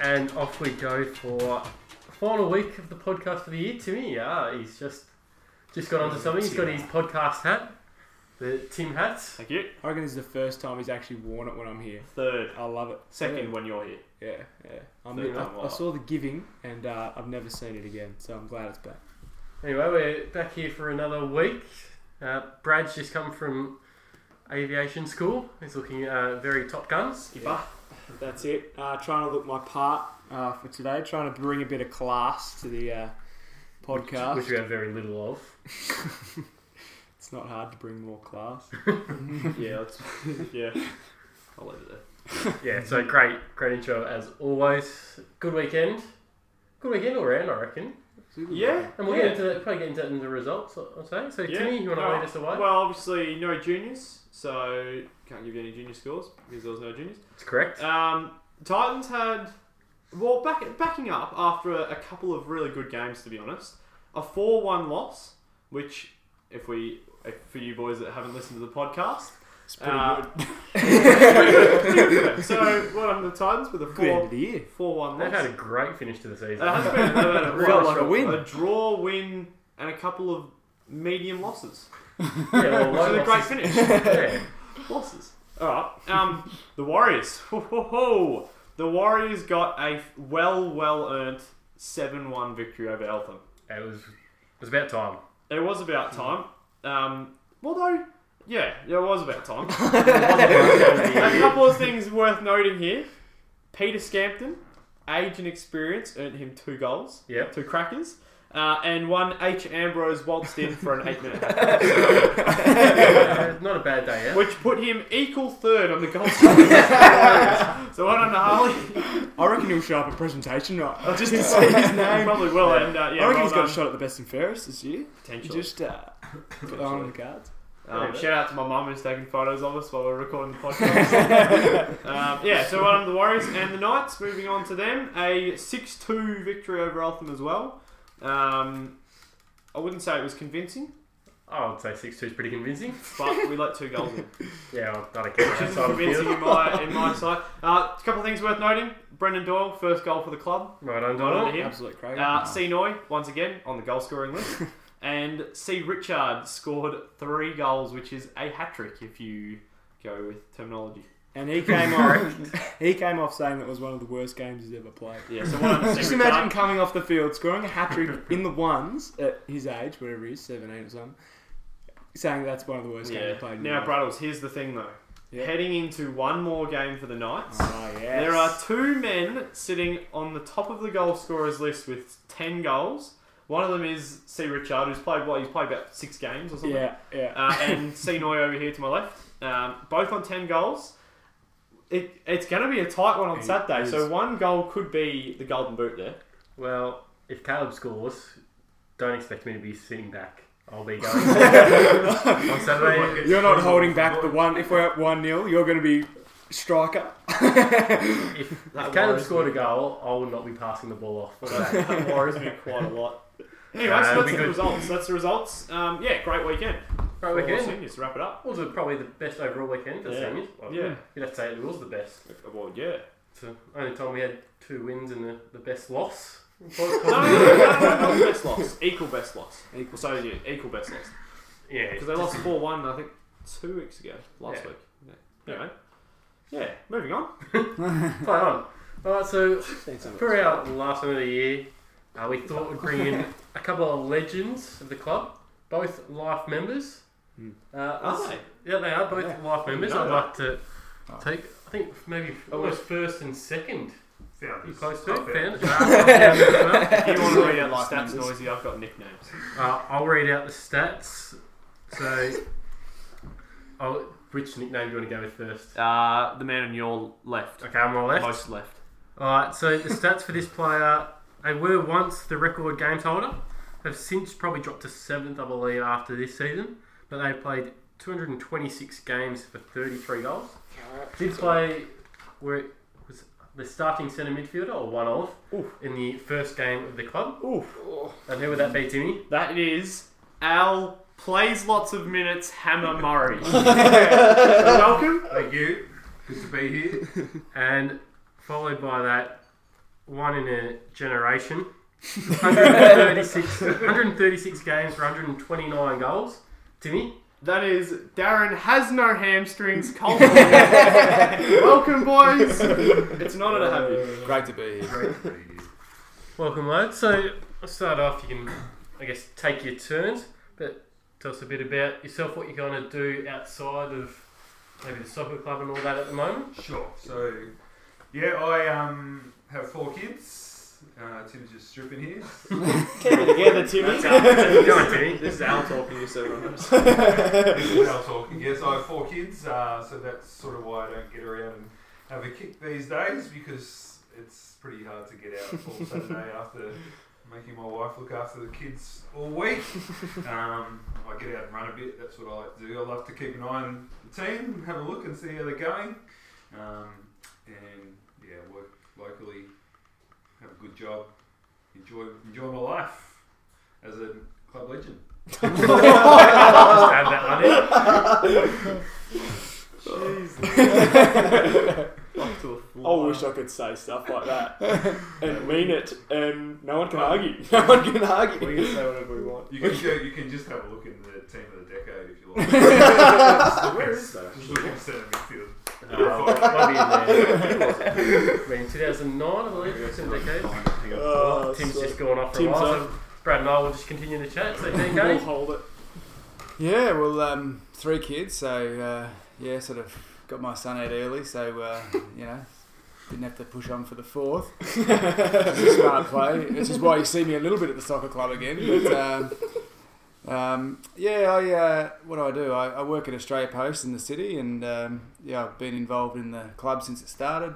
and off we go for the final week of the podcast for the year. Timmy, yeah, he's just just got onto something. He's got his podcast hat, the Tim hats. Thank you. I reckon this is the first time he's actually worn it when I'm here. Third. I love it. Second when you're here. Yeah, yeah. I'm, Third I, time, I wow. saw the giving, and uh, I've never seen it again. So I'm glad it's back. Anyway, we're back here for another week. Uh, Brad's just come from aviation school. He's looking uh, very top guns. Skipper. That's it. Uh, trying to look my part uh, for today. Trying to bring a bit of class to the uh, podcast. which we have very little of. It's not hard to bring more class. yeah, yeah. I'll leave it there. Yeah, so great, great intro as always. Good weekend. Good weekend all round, I reckon. Yeah. And we'll yeah. get into that, probably get into that in the results, I'll say. So, Yeah. Timmy, you want to No, lead us away? Well, obviously, no juniors, so can't give you any junior scores because there was no juniors. That's correct. Um, Titans had, well, back, backing up after a, a couple of really good games, to be honest. A 4 1 loss, which, if we, if, for you boys that haven't listened to the podcast, It's pretty Uh, good. so what on the Titans with a Good end 4 of the year. 4 1 They've loss? had a great finish to the season. It has been, they've had a, Felt like a real- win. a draw, win, and a couple of medium losses. Yeah, well, Which is a great finish. yeah. losses. All right. Um, the Warriors. Ho, ho, ho. The Warriors got a well, well earned seven-one victory over Eltham. It was, it was about time. It was about time. Um, although, yeah, it was about time. A couple of things worth noting here. Peter Scampton, age and experience, earned him two goals, Yep. two crackers. Uh, and one H. Ambrose waltzed in for an eight-minute Uh, not a bad day, yeah? which put him equal third on the goal scoring list. for the Warriors. so well done to Harley. I reckon he'll show up at presentation right, just to see his name. Probably will. And uh, yeah, I reckon well he's got a shot at the best and fairest this year. Potentially. Just uh, put that on the cards. Um, shout out to my mum who's taking photos of us while we're recording the podcast. um, yeah, so one of the Warriors and the Knights. Moving on to them, a six-two victory over Eltham as well. Um, I wouldn't say it was convincing, I would say 6 2 is pretty convincing. but we let two goals in. Yeah, I don't care. Which that is side convincing in my in my side. Uh, a couple of things worth noting: Brendan Doyle, first goal for the club. Right on, Well done to him. Absolute crazy. Uh, C. Noy, once again, on the goal scoring list. and C. Richard scored three goals, which is a hat trick if you go with terminology. And he came off. he came off saying that was one of the worst games he's ever played. Yeah, so one on C. Just Richard. imagine coming off the field, scoring a hat trick in the ones at his age, whatever he is, seventeen or something, saying that's one of the worst games Yeah. he played. in Now, his life. Braddles, here's the thing though. Yeah. Heading into one more game for the Knights, Oh yes. there are two men sitting on the top of the goal scorers list with 10 goals. One of them is C. Richard, who's played, what, he's played about six games or something. Yeah, yeah. uh, and C Noy over here to my left, um, both on ten goals. It, it's going to be a tight one on It Saturday, is. so one goal could be the golden boot there. Well, if Caleb scores, don't expect me to be sitting back. I'll be going on Saturday. You're not holding back the one. If we're at one 0 you're going to be striker. If, That if Caleb worries scored me. a goal, I will not be passing the ball off. Well, that, that worries me quite a lot. Anyway, Uh, so it'll that's be the good. results. That's the results. Um, yeah, great weekend. Great For weekend. Seniors to wrap it up. Was it probably the best overall weekend for Yeah. seniors? Well, Yeah. You'd have to say it was the best. Well, yeah. It's the only time we had two wins and the, the best loss. No, no, no, no, no, no, not best loss. Equal best loss. Equal. So yeah, equal best loss. Yeah, Because they lost four one, I think, two weeks ago, last Yeah. week. Yeah. Anyway, yeah. Moving on. Play on. Alright, so Thanks so much. for our last one of the year, uh, we thought we'd bring in a couple of legends of the club, both life members. Hmm. Uh, Are they? Yeah, they are both Yeah. life members. know I'd that. like to Oh. take, I think maybe almost first and second. You close to Oh, it, found it. If you want to read out the stats noisy, I've got nicknames. Uh, I'll read out the stats. So, I'll, which nickname do you want to go with first? Uh, the man on your left. Okay, I'm on my left. Most left. Alright, so the stats for this player, they were once the record games holder, have since probably dropped to seventh, I believe, after this season, but they played 226 games for 33 goals. Did play where it was the starting centre midfielder, or one of, in the first game of the club. Oof. And who would that be, Timmy? That is Al plays lots of minutes. Hammer Murray. Welcome. Thank you. Good to be here. And followed by that, one in a generation. 136, 136 games for 129 goals. Timmy, That is Darren has no hamstrings. Coleman. Welcome, boys. It's an honour to have you. Great to be here. welcome, lads. So, I'll start off. You can, I guess, take your turns, but tell us a bit about yourself, what you're going to do outside of maybe the soccer club and all that at the moment. Sure. So, yeah, I um have four kids. Uh, Tim's just stripping here. Keep it together, Timmy. Go on, Timmy. This is Al talking to you, so this is Al talking. Yes, I have four kids, uh, so that's sort of why I don't get around and have a kick these days because it's pretty hard to get out all Saturday after making my wife look after the kids all week. Um, I get out and run a bit. That's what I like to do. I love to keep an eye on the team, have a look and see how they're going, um, and yeah, work locally, have a good job, enjoy enjoy my life as a club legend. Just add that one in. Off to a I fly. wish I could say stuff like that and mean it, and no one can argue. No one can argue. We can say whatever we want. You can go, you can just have a look in the team of the decade if you like. Where is that? Just look in centre midfield. Uh, might be in there. I mean, 2009, I believe, it's in decade. Oh, Tim's so- just gone off for Tim's a while, so Brad and I will just continue the chat. So, We'll hold it. Yeah, well, um, three kids, so uh, yeah, sort of got my son out early, so uh, you know, didn't have to push on for the fourth. Which is a smart play. Which is why you see me a little bit at the soccer club again. But um, um, yeah, I uh, what do I do? I, I work at Australia Post in the city, and um, yeah, I've been involved in the club since it started.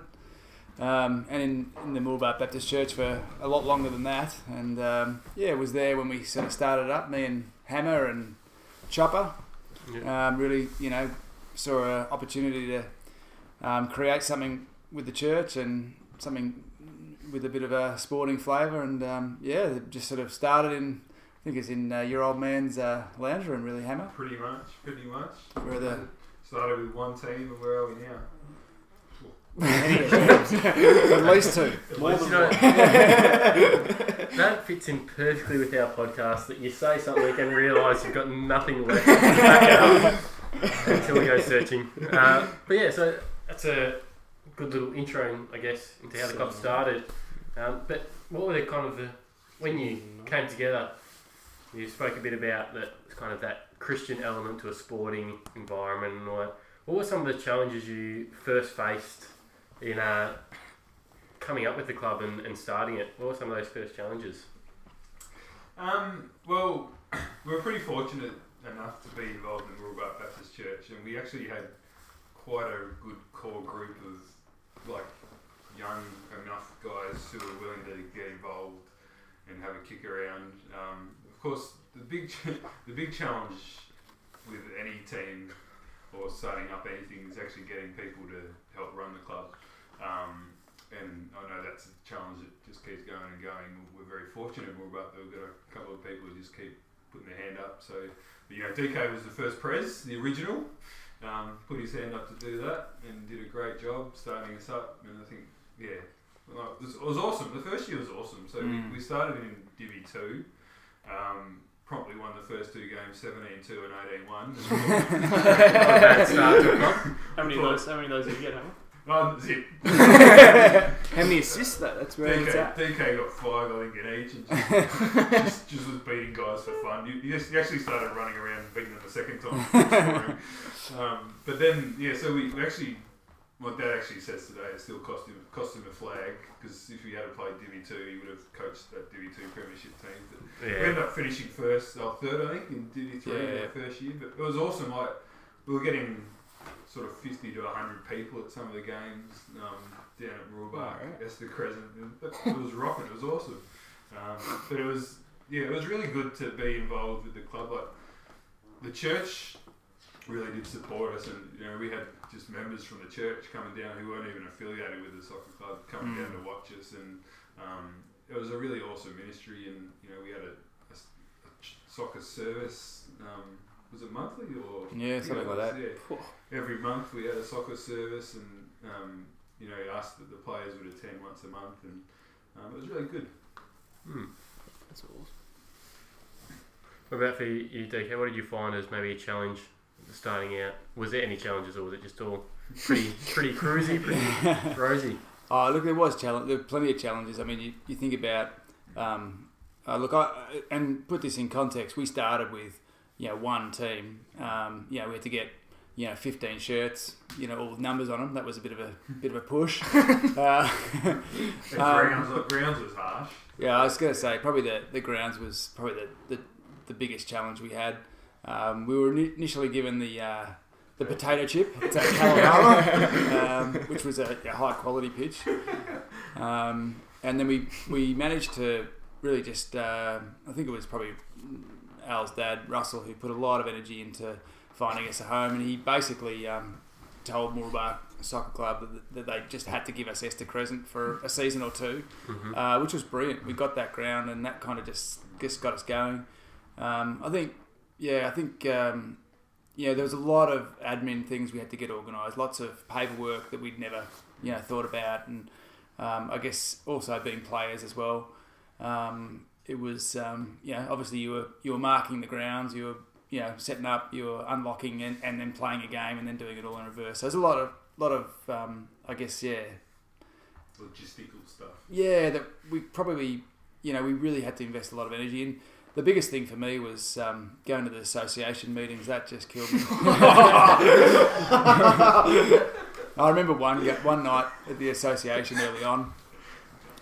Um, and in, in the Mooroolbark Baptist Church for a lot longer than that, and um, yeah, was there when we sort of started up. Me and Hammer and Chopper, Yeah. um, really, you know, saw an opportunity to um, create something with the church and something with a bit of a sporting flavour. And um, yeah, just sort of started in, I think it's in uh, your old man's uh, lounge room, really, Hammer. Pretty much, pretty much. Where the Started with one team, and where are we now? at least two. More than know, one. that fits in perfectly with our podcast that you say something and realise you've got nothing left to back it up until we go searching. Uh, but yeah, so that's a good little intro, I guess, into how the club started. Um, but what were the kind of the when you came together? You spoke a bit about that kind of that Christian element to a sporting environment and all that. What were some of the challenges you first faced in uh, coming up with the club and, and starting it? What were some of those first challenges? Um, well, we were pretty fortunate enough to be involved in Mooroolbark Baptist Church, and we actually had quite a good core group of like young enough guys who were willing to get involved and have a kick around. Um, course, the big ch- the big challenge with any team or starting up anything is actually getting people to help run the club. Um, and I know that's a challenge that just keeps going and going. We're very fortunate, we're about we've got a couple of people who just keep putting their hand up. So, but, you know, DK was the first prez, the original. Um, put his hand up to do that and did a great job starting us up. And I think, yeah, well, it, was, it was awesome. The first year was awesome. So Mm. we, we started in Divi 2. Um, promptly won the first two games 17 2 and 18 1. Bad start to a club. How many of those? How many of those did you get? Hammer? zip. How many assists that? That's where it's DK, at. DK got five, I think, in each, and just, just, just was beating guys for fun. You, you, just, you actually started running around and beating them the second time. um, but then, yeah, so we, we actually, what Dad actually says today, it still cost him cost him a flag because if he had played Divi two, he would have coached that Divi two premiership team. But we Yeah. ended up finishing first, or third, I think, in Divi three in Yeah. our first year. But it was awesome. Like we were getting sort of fifty to hundred people at some of the games um, down at Mooroolbark, Oh, right. the Crescent. it was rocking. It was awesome. Um, but it was yeah, it was really good to be involved with the club. Like the church really did support us, and you know we had just members from the church coming down who weren't even affiliated with the soccer club coming Mm. down to watch us, and um, it was a really awesome ministry. And you know we had a ch- soccer service. Um, was it monthly or Yeah, I something it like was, that. Yeah. Every month we had a soccer service, and um, you know asked that the players would attend once a month, and Um, it was really good. Hmm. That's awesome. What about for you, DK? What did you find as maybe a challenge starting out? Was there any challenges, or was it just all pretty, pretty cruisy, pretty rosy? Oh, look, there was challenge. There were plenty of challenges. I mean, you, you think about, um, uh, look, I, and put this in context. We started with, you know, one team. Um, you know, we had to get, you know, 15 shirts. You know, all with numbers on them. That was a bit of a bit of a push. uh, The Um, grounds, grounds was harsh. yeah, I was going to say probably the, the grounds was probably the, the, the biggest challenge we had. Um, we were initially given the uh, the potato chip at um, which was a, a high quality pitch, um, and then we we managed to really just uh, I think it was probably Al's dad Russell who put a lot of energy into finding us a home, and he basically um, told Mooroolbark Soccer Club that, that they just had to give us Esther Crescent for a season or two Mm-hmm. uh, which was brilliant. We got that ground, and that kind of just just got us going. Um, I think, yeah, I think, um, yeah, there was a lot of admin things we had to get organised, lots of paperwork that we'd never, you know, thought about, and um, I guess also being players as well. Um, it was, um, you know, obviously you were you were marking the grounds, you were, you know, setting up, you were unlocking, and, and then playing a game, and then doing it all in reverse. So there's a lot of lot of, um, I guess, yeah, Logistical stuff. yeah, that we probably, you know, we really had to invest a lot of energy in. The biggest thing for me was um, going to the association meetings. That just killed me. I remember one one night at the association early on,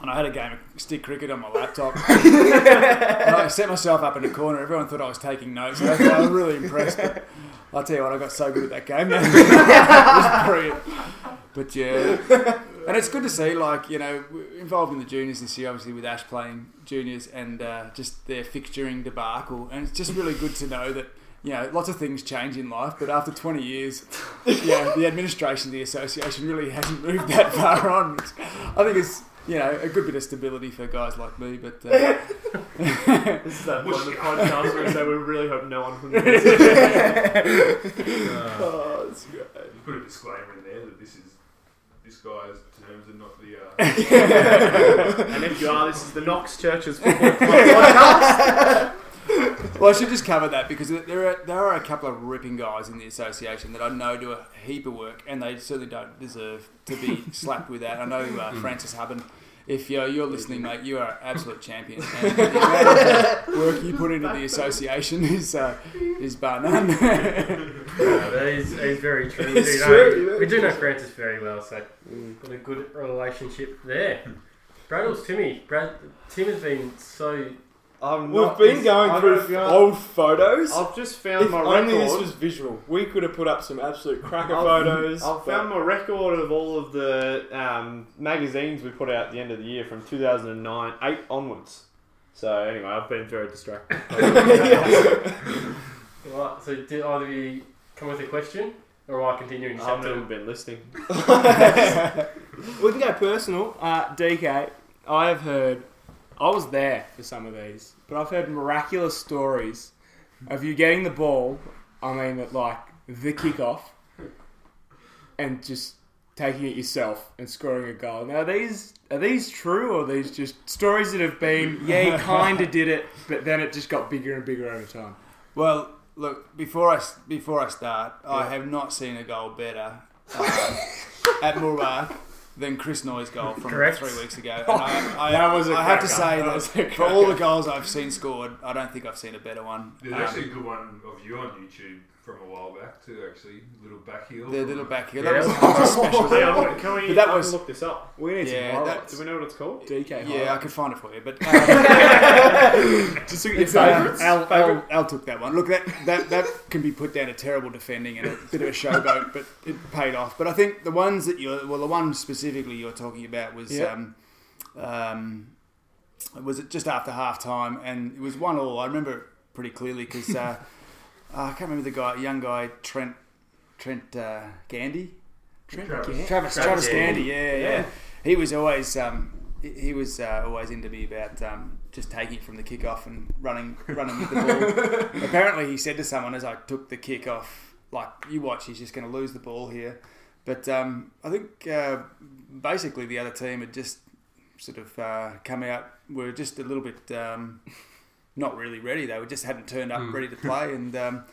and I had a game of stick cricket on my laptop. and I set myself up in a corner. Everyone thought I was taking notes. I was, really impressed. But I'll tell you what, I got so good at that game. it was brilliant. But yeah, and it's good to see, like, you know, we're involved in the juniors this year, obviously with Ash playing juniors and uh, just their fixturing debacle. And it's just really good to know that, you know, lots of things change in life, but after 20 years, yeah, the administration of the association really hasn't moved that far on. Which I think it's, you know, a good bit of stability for guys like me, but. Uh, This is that point of the podcast where we say we really hope no one from the Oh, that's great. You put a disclaimer in there that this is this guy's terms and not the. Uh, And if you are, this is the Knox Churches Football Club podcast. Well, I should just cover that because there are there are a couple of ripping guys in the association that I know do a heap of work, and they certainly don't deserve to be slapped with that. I know uh, Francis Hubben. If you're, you're listening, mate, you are an absolute champion. And the amount of work you put into the association is uh, is bar none. Yeah, that is, that is very true. We It's do know- true, We do know Francis very well, so got a good relationship there. Bradles Timmy. Brad Tim has been so I'm We've not- been going I'm through gonna be honest, old photos. I've just found If my only record. this was visual, we could have put up some absolute cracker I've- photos. I've but- found my record of all of the um, magazines we put out at the end of the year from 2009, 8 onwards. So, anyway, I've been very distracted. Right, so did either of you come with a question, or am I continuing to I've chat never to been listening. we can go personal. Uh, DK, I have heard, I was there for some of these, but I've heard miraculous stories of you getting the ball, I mean, at like the kickoff, and just taking it yourself and scoring a goal. Now, are these are these true, or are these just stories that have been, yeah, kind of did it, but then it just got bigger and bigger over time? well, look before I before I start, I have not seen a goal better uh, at Mooroolbark than Chris Noy's goal from Correct. three weeks ago. And I, I, That was a I have to say That that, was a for all the goals I've seen scored, I don't think I've seen a better one. there's Um, actually a good one of you on YouTube from a while back too. Actually, little back heel. the little back here. Yeah. That was, that was a special. Hang on, can we But that I was- look this up? We need Yeah, some Do highlights. we know what it's called? DK Yeah, I can find it for you, but uh, Just your it's, uh, favourites? Al, Al, Al took that one. Look, that, that that can be put down to terrible defending and a bit of a showboat, but it paid off. But I think the ones that you're well, the one specifically you're talking about was Yeah. um, um, was it just after half time, and it was one all. I remember it pretty clearly because uh, I can't remember the guy, young guy, Trent Trent uh, Gandy. Trent Travis. Travis, Travis Travis Gandy. Gandy, yeah, yeah. He was always um, he- he was uh, always into me about um, just taking it from the kick off and running running with the ball. Apparently, he said to someone as I took the kick off, like, "You watch, he's just going to lose the ball here." But um, I think uh, basically the other team had just sort of uh, come out were just a little bit um, not really ready. They were just hadn't turned up Mm. ready to play, and um,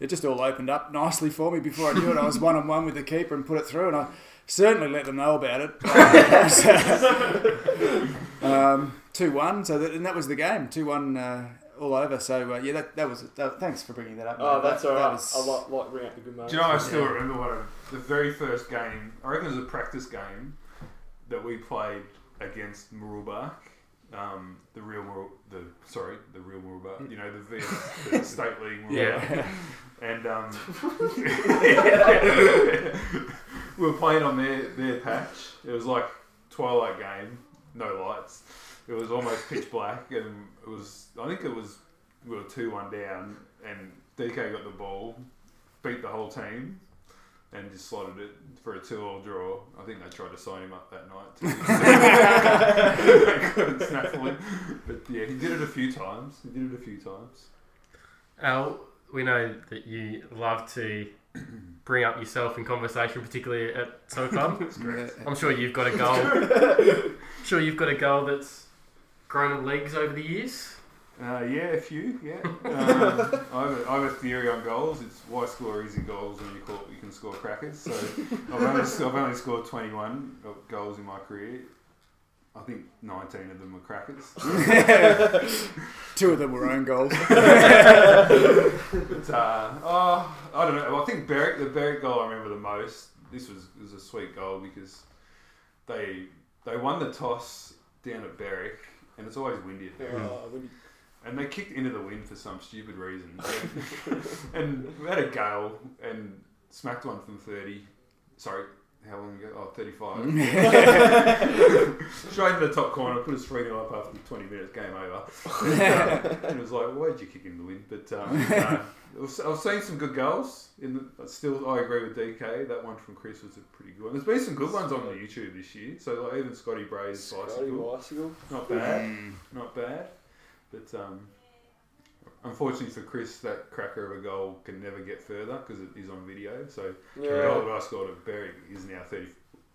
it just all opened up nicely for me. Before I knew it, I was one on one with the keeper and put it through, and I certainly let them know about it. um, two one, so that, and that was the game. Two one. Uh, all over, so uh, yeah, that, that was. That, thanks for bringing that up. Oh, mate. that's That- all that was- I like, like bringing up the good moments. Do you know, I still Yeah. remember one of the very first game. I reckon it was a practice game that we played against Mooroolbark. Um, the real Murul, the sorry, the real Mooroolbark. You know, the, VS, the state league Mooroolbark. Yeah. And um, we were playing on their, their patch. It was like twilight game, no lights. It was almost pitch black, and it was. I think it was we were two one down, and DK got the ball, beat the whole team, and just slotted it for a two all draw. I think they tried to sign him up that night. Too. couldn't snaffle him, but yeah, he did it a few times. He did it a few times. Al, we know that you love to bring up yourself in conversation, particularly at Soccer Club. I'm sure you've got a goal. sure you've got a goal that's grown in leagues over the years. Uh, yeah, a few. Yeah, um, I, have a, I have a theory on goals. It's why score easy goals when you call you can score crackers. So I've only, I've only scored 21 goals in my career. I think 19 of them were crackers. Two of them were own goals. But uh, oh, I don't know. I think Berwick, the Berwick goal I remember the most. This was was a sweet goal because they they won the toss down at Berwick, and it's always windy at Berwick. Oh, when you- And they kicked into the wind for some stupid reason. and we had a gale and smacked one from 30. Sorry, how long ago? Oh, 35. Straight into the top corner, put us 3 0 up after 20 minutes, game over. and it was like, why did you kick in the wind? But um, no, I was, I was seeing some good goals. In the, still, I agree with DK. That one from Chris was a pretty good one. There's been some good ones on the YouTube this year. So like even Scotty Bray's Scotty bicycle, bicycle. not bad Mm. not bad. But um, unfortunately for Chris, that cracker of a goal can never get further because it is on video. So the goal Yeah. that I scored at Berwick is now 30,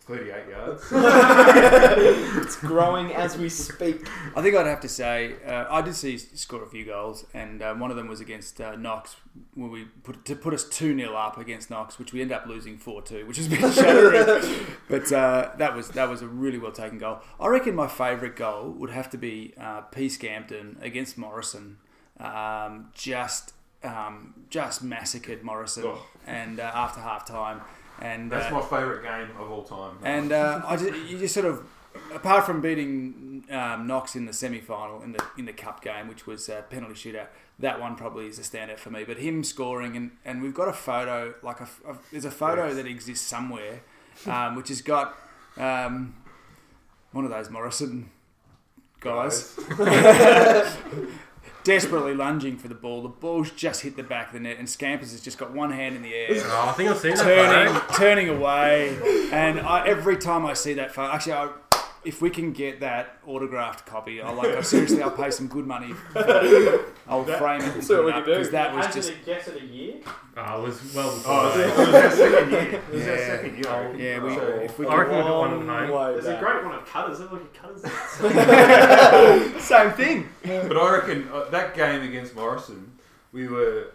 38 yards. it's growing as we speak. I think I'd have to say uh, I did see he score a few goals, and um, one of them was against uh, Knox when we put to put us two 0 up against Knox, which we ended up losing four two, which has been shattering. but uh, that was that was a really well taken goal. I reckon my favourite goal would have to be uh, P. Scampton against Morrison. Um, just um, just massacred Morrison, Oh. and uh, after half time, and That's uh, my favourite game of all time. and uh, I just, you just sort of, apart from beating um, Knox in the semi-final in the in the cup game, which was a penalty shootout, that one probably is a standout for me. But him scoring and, and we've got a photo, like a, a- there's a photo Yes. that exists somewhere, um, which has got um, one of those Morrison guys desperately lunging for the ball. The ball's just hit the back of the net, and Scampers has just got one hand in the air Oh, I think I've seen that. turning, turning away. And I, every time I see that actually, I, if we can get that autographed copy, I like. I seriously, I'll pay some good money. For I'll frame it and So we can do. because that was Hasn't just. it guessed it a year? Oh, it was well before. Oh, that. it was our second year. It was our Yeah. second year. Yeah, we, So- if we I can, reckon we've got one at home. Way There's a great one of Cutters. Have a look at Cutters. Same thing. But I reckon uh, that game against Morrison, we were,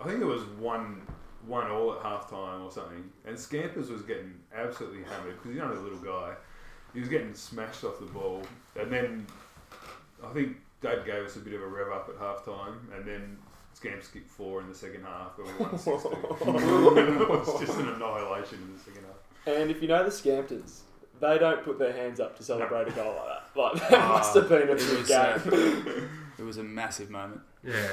I think it was one one all at half time or something, and Scampers was getting absolutely hammered because he's only a little guy. He was getting smashed off the ball, and then I think Dad gave us a bit of a rev up at half time, and then Scamps kicked four in the second half, and we won six two. it was just an annihilation in the second half. And if you know the Scamptons, they don't put their hands up to celebrate a goal like that. Like that must have been a it big was, game. it was a massive moment. Yeah.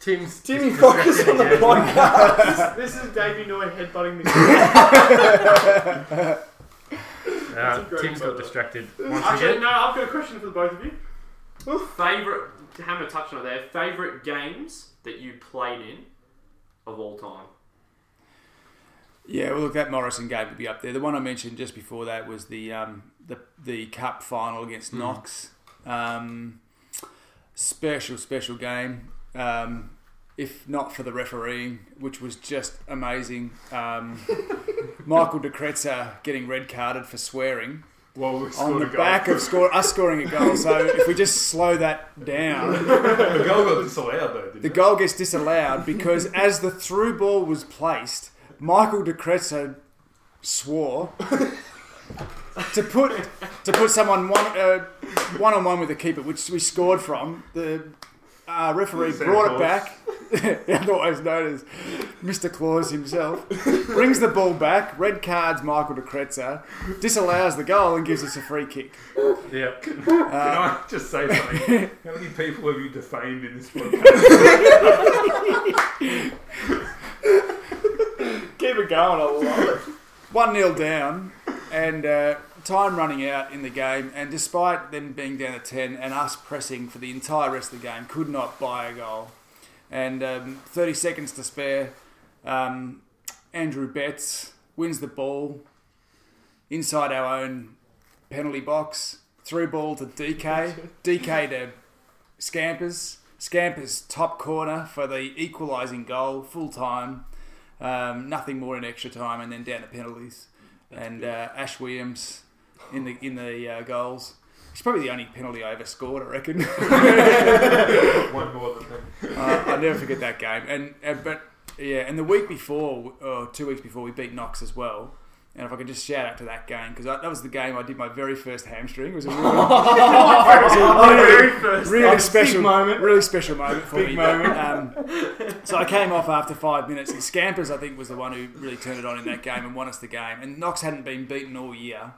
Tim's Timmy focus on the podcast. this is Davey Noy headbutting the ground. Uh, Tim's got distracted once Actually, again. no, I've got a question for the both of you. Favorite, Hammer touched on it there. Favorite games that you played in of all time. Yeah, well, look, that Morrison game would be up there. The one I mentioned just before that was the um, the the cup final against Knox. Um, special, special game. Um, if not for the refereeing, which was just amazing. Um, Michael De Kretzer getting red carded for swearing Well, we on the a goal. back of score, us scoring a goal. So if we just slow that down, the goal got disallowed though, didn't the it? goal gets disallowed because as the through ball was placed, Michael De Crezzo swore to put to put someone one uh, one on one with the keeper, which we scored from. The uh, referee brought it back, otherwise known as Mr. Claus himself. brings the ball back, red cards Michael De Crezzo, disallows the goal and gives us a free kick. Yeah. Can Uh, I just say something? How many people have you defamed in this podcast? Keep it going. I love it. one 0 down, and uh, time running out in the game. And despite them being down to ten and us pressing for the entire rest of the game, could not buy a goal. And um, thirty seconds to spare. Um, Andrew Betts wins the ball inside our own penalty box. Through ball to DK. DK to Scampers. Scampers top corner for the equalising goal, full time. Um, nothing more in extra time, and then down to penalties. and uh, Ash Williams in the in the uh, goals. He's probably the only penalty I ever scored, I reckon. One more than uh, I'll never forget that game. And but yeah, and the week before, or two weeks before, we beat Knox as well. And if I could just shout out to that game because that was the game I did my very first hamstring. It was a really, very first really time. special moment. Really special moment for Big me. moment. But, um, so I came off after five minutes, and Scampers I think was the one who really turned it on in that game and won us the game. And Knox hadn't been beaten all year,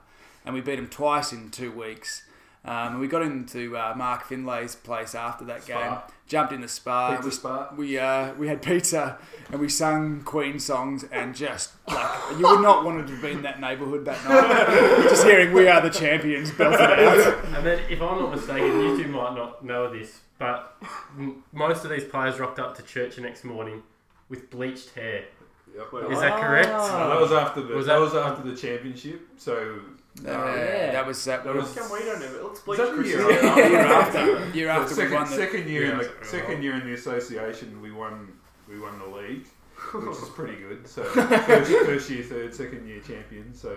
and we beat him twice in two weeks. Um, and we got into uh, Mark Finlay's place after that Spa. game. Jumped in the spa. Pizza we, spa. we uh, we had pizza and we sung Queen songs and just like you would not want to have been in that neighbourhood that night. just hearing "We Are the Champions" belted out. And then, if I'm not mistaken, you two might not know this, but m- most of these players rocked up to church the next morning with bleached hair. Yep. Is that correct? Uh, that was after the Was that, that- was after the championship. So Uh, yeah. That was that That was was- Come we don't know. Let's Was bleach that year after? year after year we second, won the second year in Yeah. the second year in the association, we won we won the league, which is pretty good. So first, first year third, second year champion. So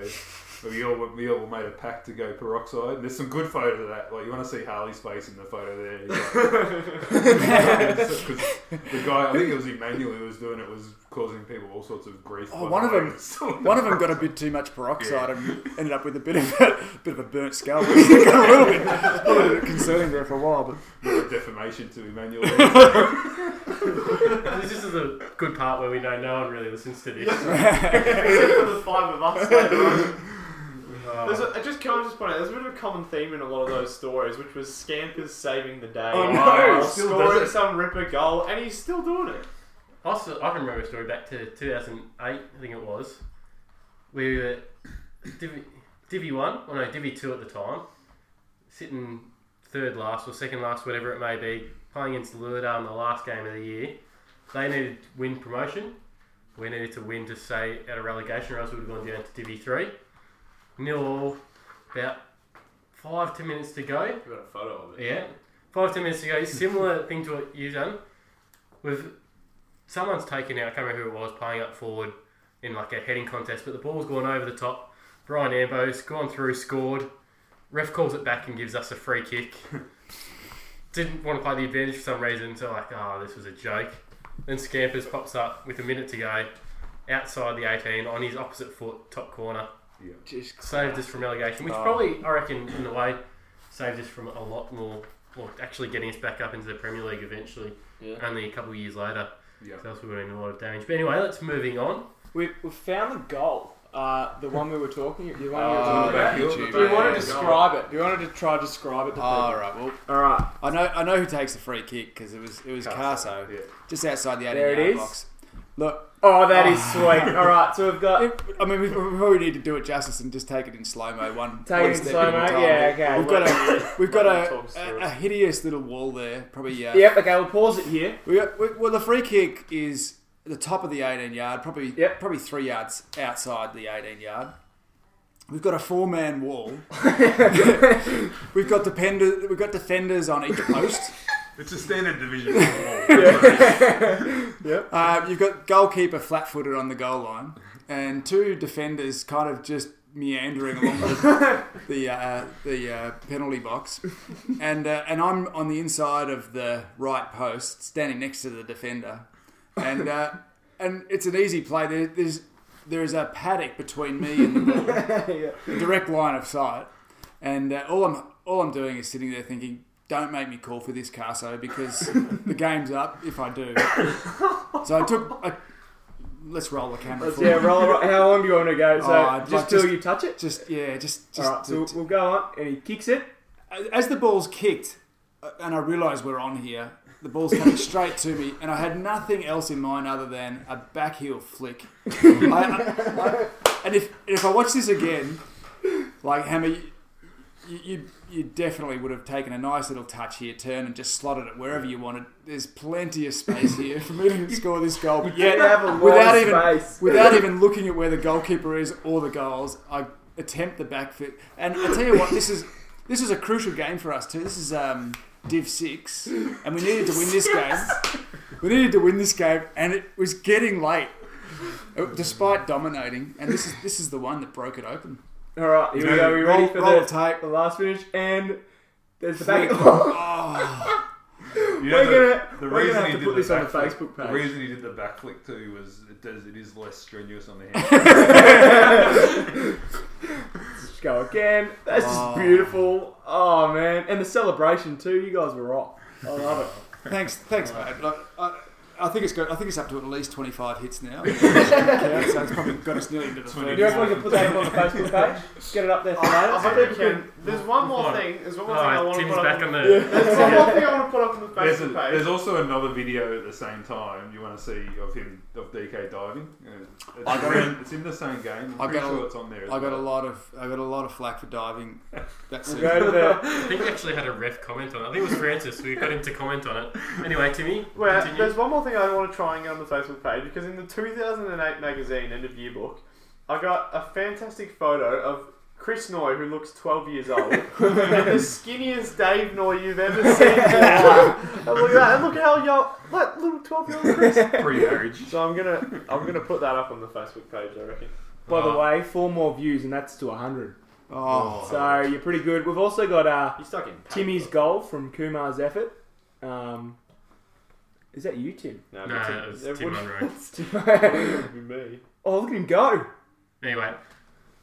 we all we all made a pact to go peroxide. And there's some good photos of that. Like you want to see Harley's face in the photo there. Because the guy, I think it was Emmanuel who was doing it, was causing people all sorts of grief. Oh, by one of them- he was doing One of them got a bit too much peroxide and ended up with a bit of a bit of a burnt scalp. Got a little bit, a little bit concerning there for a while, but Bit of defamation to Emmanuel. This is a good part where we know no one really listens to this. Except for the five of us later. Uh, There's a, I just can I just point out there's a bit of a common theme in a lot of those stories, which was Scampers saving the day. Oh, no, Or he still scoring some ripper goal, and he's still doing it. Also, I can remember a story back to 2008, I think it was. We were uh, Divi, Divi 1, or no, Divi 2 at the time, sitting third last or second last, whatever it may be, playing against Lurda in the last game of the year. They needed to win promotion. We needed to win to stay out of relegation, or else we would have gone down to Divi 3. Nil all, about five, ten minutes to go. you've got a photo of it. Yeah. Five, ten minutes to go. similar thing to what you've done. With someone's taken out, I can't remember who it was, playing up forward in like a heading contest, but the ball's gone over the top. Brian Ambo's gone through, scored. Ref calls it back and gives us a free kick. Didn't want to play the advantage for some reason, so like, oh, this was a joke. Then Scampers pops up with a minute to go, outside the 18, on his opposite foot, top corner. Yeah. Just Saved us from relegation, which Oh. probably, I reckon, in a way, saved us from a lot more, well, actually getting us back up into the Premier League eventually, Yeah. only a couple of years later. Yeah. So else we would have been in a lot of damage. But anyway, let's moving on. We we found the goal. Uh, the one we were talking. The one you were Oh, talking back about. Do you want to describe it? Do you want to try to describe it to people? all right. Well, All right. I know I know who takes the free kick because it was it was Carso Yeah. just outside the eighty-yard box. Look, Oh, that is sweet. All right. So we've got. I mean, we, we probably need to do it justice and just take it in slow mo. One, Take one it in slow mo. Yeah. Okay. We've got a we've got a, me talk us through a, a hideous little wall there. Probably uh, Yep. Okay. We'll pause it here. We got, we, well, the free kick is the top of the 18 yard, probably Yep. probably three yards outside the 18 yard. We've got a four man wall. we've got defender, we've got defenders on each post. It's a standard division. Wall. Uh, you've got goalkeeper flat footed on the goal line, and two defenders kind of just meandering along the the, uh, the uh, penalty box, and uh, and I'm on the inside of the right post, standing next to the defender, and uh, and it's an easy play. There, there's there is a paddock between me and the ball, a direct line of sight, and uh, all I'm all I'm doing is sitting there thinking, don't make me call for this Caso because the game's up if I do. So I took. I, let's roll the camera. Let's, yeah, roll, roll. How long do you want to go? So Oh, just like till just- you touch it. Just yeah, just just All right, so we'll go on, and he kicks it. as the ball's kicked, uh, and I realise we're on here, the ball's coming straight to me, and I had nothing else in mind other than a back heel flick. I, I, I, and if if I watch this again, like Hammer, you, you you definitely would have taken a nice little touch here, turn, and just slotted it wherever you wanted. There's plenty of space here for me to score this goal, but yet have a lot without even space. without even looking at where the goalkeeper is or the goals, I attempt the back flip. And I tell you what, this is this is a crucial game for us too. This is um, Div Six, and we needed to win this game. We needed to win this game, and it was getting late, uh, despite dominating. And this is this is the one that broke it open. All right, here we go. We ready Roll, for roll the, tape. the last finish? And there's the back. Oh, You We're know, gonna- the, the we're reason gonna have he to did put the this on the backflip- Facebook The page. reason he did the backflip too was it does it is less strenuous on the hand. Let's go again. That's Oh. just beautiful. Oh man, and the celebration too. You guys were off. I love it. thanks, thanks, mate. Like, I, I think it's got. I think it's up to at least twenty five hits now. so it's probably got us nearly into the Twenty- Do third. you reckon we can put that up on the Facebook page? Get it up there for later. I think we can. There's one more What? thing. There's one more thing I want to put back up. on On the. there's one more thing I want to put up on the There's, a, Facebook page. there's also another video at the same time you want to see of him of DK diving. It's, I got in, it's in the same game. I'm I pretty got a- sure it's on there. as I got a lot of I got a lot of flack for diving. That's We'll it. go the. I think we actually had a ref comment on it. I think it was Francis. We got him to comment on it. Anyway, Timmy, Well, continue. there's one more thing I want to try and get on the Facebook page because in the 2008 magazine end of year book, I got a fantastic photo of Chris Noy, who looks 12 years old, and the skinniest Dave Noy you've ever seen. in your life. And look at that! And look how young, that little 12 year old Chris. Pre-marriage. So I'm gonna, I'm gonna put that up on the Facebook page. I reckon. By the Oh. way, four more views and that's to hundred. Oh, So you're pretty good. We've also got uh, He's stuck in. Timmy's goal from Kumar's effort. Um, is that you, Tim? No, No, but Tim- it was it Tim wouldn't- Monroe. it's Tim- it would be me. Oh, look at him go! Anyway,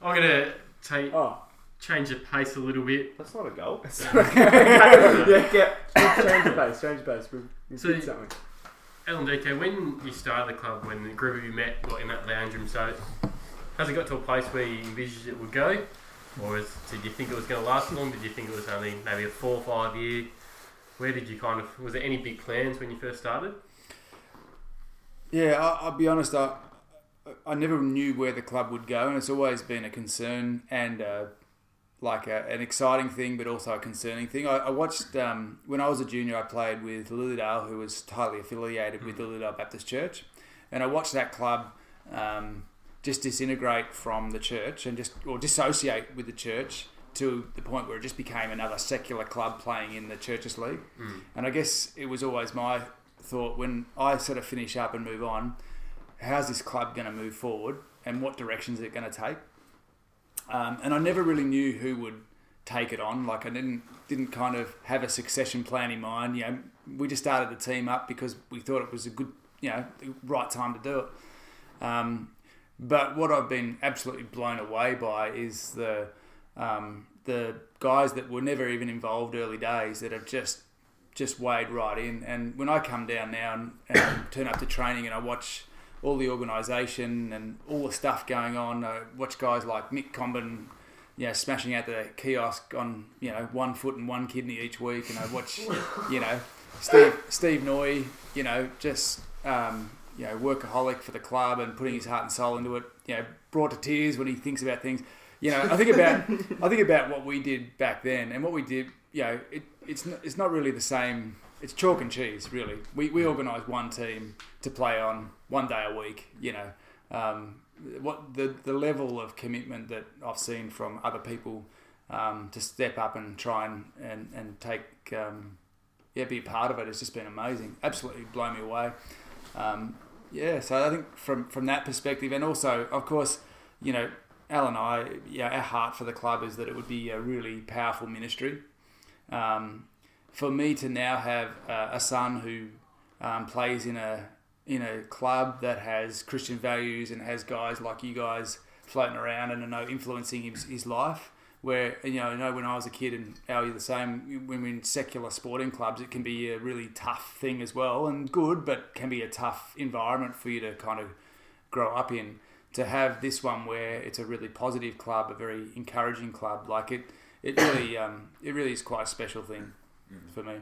I'm gonna take Oh, change the pace a little bit. That's not a goal. yeah, yeah. change the pace, change the pace. We've, we've So- did something. Alan DK, when you started the club, when the group of you met, got in that lounge room, so has it got to a place where you envisaged it would go, or is, did you think it was going to last long? Did you think it was only maybe a four or five year? Where did you kind of was there any big plans when you first started? yeah. I, I'll be honest. I I never knew where the club would go, and it's always been a concern and uh, like a, an exciting thing, but also a concerning thing. I, I watched um, when I was a junior. I played with Lilydale, who was tightly affiliated with Lilydale Baptist Church, and I watched that club. Um, just disintegrate from the church and just or dissociate with the church to the point where it just became another secular club playing in the churches league. And I guess it was always my thought when I sort of finish up and move on, how's this club going to move forward and what directions is it going to take? Um, and I never really knew who would take it on. Like I didn't didn't kind of have a succession plan in mind. You know, we just started the team up because we thought it was a good, you know, the right time to do it. Um, but what I've been absolutely blown away by is the um, the guys that were never even involved early days that have just just weighed right in. And when I come down now and, and turn up to training and I watch all the organisation and all the stuff going on, I watch guys like Mick Comben, you know, smashing out the kiosk on you know one foot and one kidney each week, and I watch you know Steve Steve Noy, you know, just um, you know workaholic for the club and putting his heart and soul into it. You know, brought to tears when he thinks about things. You know, I think about I think about what we did back then and what we did. You know, it, it's n- it's not really the same. It's chalk and cheese, really. We we organised one team to play on one day a week. You know, um, what the the level of commitment that I've seen from other people um, to step up and try and and and take um, yeah be a part of it has just been amazing. Absolutely blown me away. Um, yeah, so I think from from that perspective, and also of course, you know, Al and I, yeah, our heart for the club is that it would be a really powerful ministry. Um, for me to now have uh, a son who um, plays in a in a club that has Christian values and has guys like you guys floating around and know influencing his, his life. Where you know, I know when I was a kid and Al, you're the same. When we're in secular sporting clubs, it can be a really tough thing as well, and good, but can be a tough environment for you to kind of grow up in. To have this one where it's a really positive club, a very encouraging club, like it, it really, um, it really is quite a special thing Mm. for me.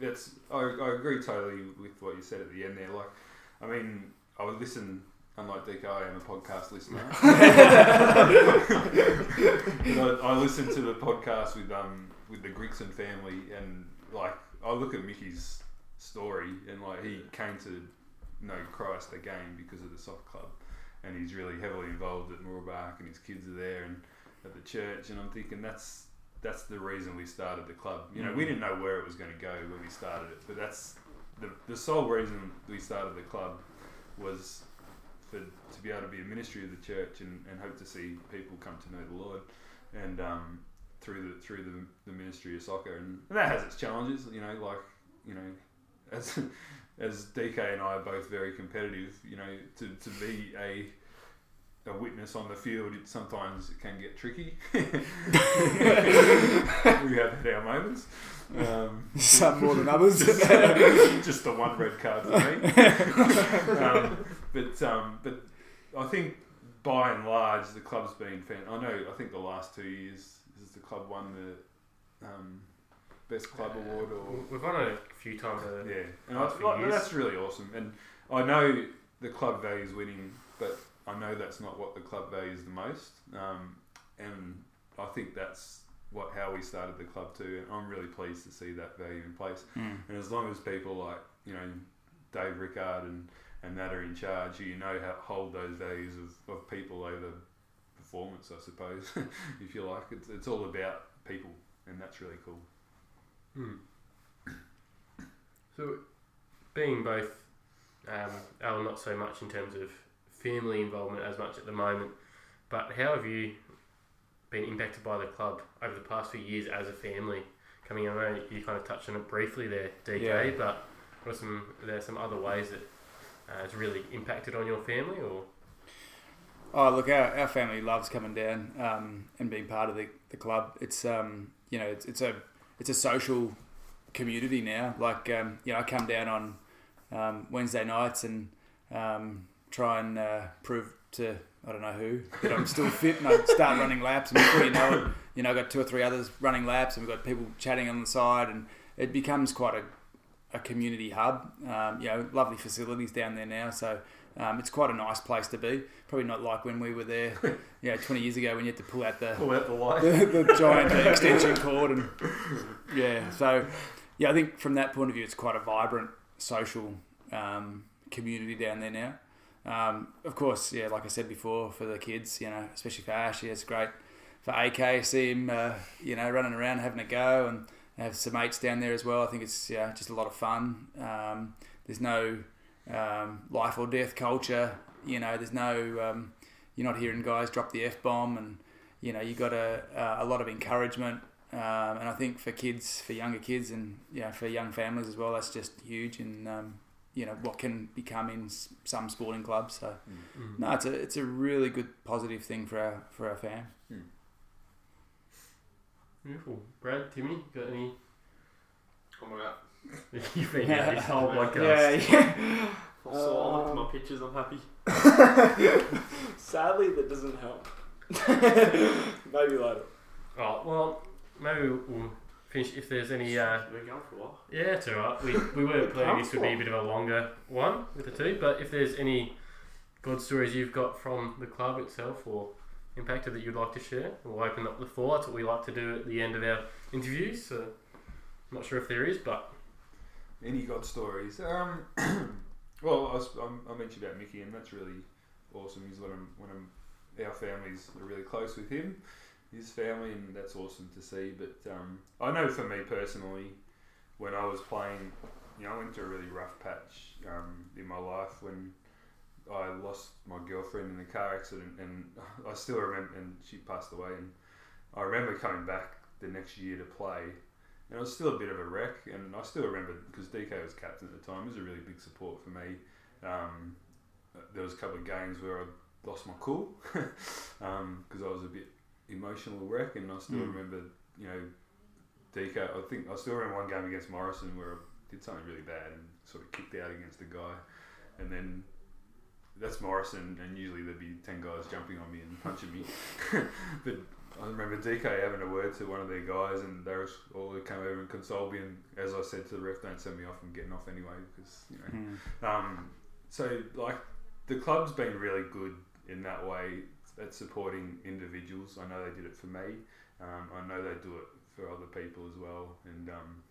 That's I, I agree totally with what you said at the end there. Like, I mean, I would listen. Unlike DK, I am a podcast listener. I, I listen to the podcast with um with the Grigson family, and like I look at Mickey's story, and like he came to know Christ again because of the soft club, and he's really heavily involved at Mooroolbark, and his kids are there, and at the church, and I'm thinking that's that's the reason we started the club. You know, we didn't know where it was going to go when we started it, but that's the, the sole reason we started the club was for to be able to be a ministry of the church and, and hope to see people come to know the Lord, and um, through the through the, the ministry of soccer, and, and that has its challenges. You know, like you know, as as DK and I are both very competitive. You know, to, to be a a witness on the field, it sometimes it can get tricky. we have had our moments. Um, Some more than others. just, just the one red card for me. um, but um, but I think by and large the club's been fan. I know. I think the last two years has the club won the um, best club award or We've won it a few times. uh, yeah, and I, last like, years. that's really awesome. And I know the club values winning, but I know that's not what the club values the most. Um, and I think that's what how we started the club too. And I'm really pleased to see that value in place. Mm. And as long as people like you know Dave Rickard and and that are in charge, you know how hold those values of, of people over performance. I suppose if you like, it's it's all about people, and that's really cool. Hmm. So, being both um, Al, not so much in terms of family involvement as much at the moment, but how have you been impacted by the club over the past few years as a family? Coming, I know you kind of touched on it briefly there, DK, Yeah. but what are some? Are there some other ways that uh, it's really impacted on your family, or Oh, look, our, our family loves coming down um, and being part of the, the club. It's um, you know, it's, it's a it's a social community now. Like um, you know, I come down on um, Wednesday nights and um, try and uh, prove to I don't know who that I'm still fit, and I start running laps, and before you know it, you know, I've got two or three others running laps, and we've got people chatting on the side, and it becomes quite a a community hub. Um, you know, lovely facilities down there now, so um, it's quite a nice place to be. Probably not like when we were there, you know, 20 years ago when you had to pull out the Pull out the light. the, the giant extension cord and yeah. So yeah, I think from that point of view, it's quite a vibrant social um, community down there now. Um, of course, yeah, like I said before, for the kids, you know, especially for Ash, yeah, it's great for AK. See him, uh, you know, running around having a go and have some mates down there as well. I think it's yeah, just a lot of fun. Um, there's no um, life or death culture. You know, there's no um, you're not hearing guys drop the f bomb, and you know you got a a lot of encouragement. Um, and I think for kids, for younger kids, and yeah, for young families as well, that's just huge. And um, you know what can become in some sporting clubs. So no, it's a it's a really good positive thing for our for our fam. beautiful? Brad, Timmy, got any? Oh my You've been here this whole podcast. Yeah, yeah. I'm so I look at Um, my pictures, I'm happy. Sadly, that doesn't help. Maybe later. Oh, well, maybe we'll finish if there's any. Uh, We're going for a while. yeah, it's alright. We, we were planning this would be a bit of a longer one with the two, but if there's any good stories you've got from the club itself or impacted that you'd like to share, we'll open up the floor. That's what we like to do at the end of our interviews. So, I'm not sure if there is, but Any God stories? Um, well, I, was, I mentioned about Mickey, and that's really awesome. He's when I'm, when I'm, our families are really close with him, his family, and that's awesome to see. But um, I know for me personally, when I was playing, you know, I went through a really rough patch um, in my life when I lost my girlfriend in a car accident, and I still remember, and she passed away. And I remember coming back the next year to play, and it was still a bit of a wreck. And I still remember because DK was captain at the time. It was a really big support for me. Um, there was a couple of games where I lost my cool because I was a bit emotional wreck, and I still Mm. remember, you know, DK. I think I still remember one game against Morrison where I did something really bad and sort of kicked out against a guy, and then that's Morrison, and usually there'd be ten guys jumping on me and punching me. but I remember DK having a word to one of their guys, and they was all came over and consoled me. And as I said to the ref, don't send me off. I'm getting off anyway because you know. Mm. Um, so like the club's been really good in that way at supporting individuals. I know they did it for me. Um, I know they do it for other people as well, and um,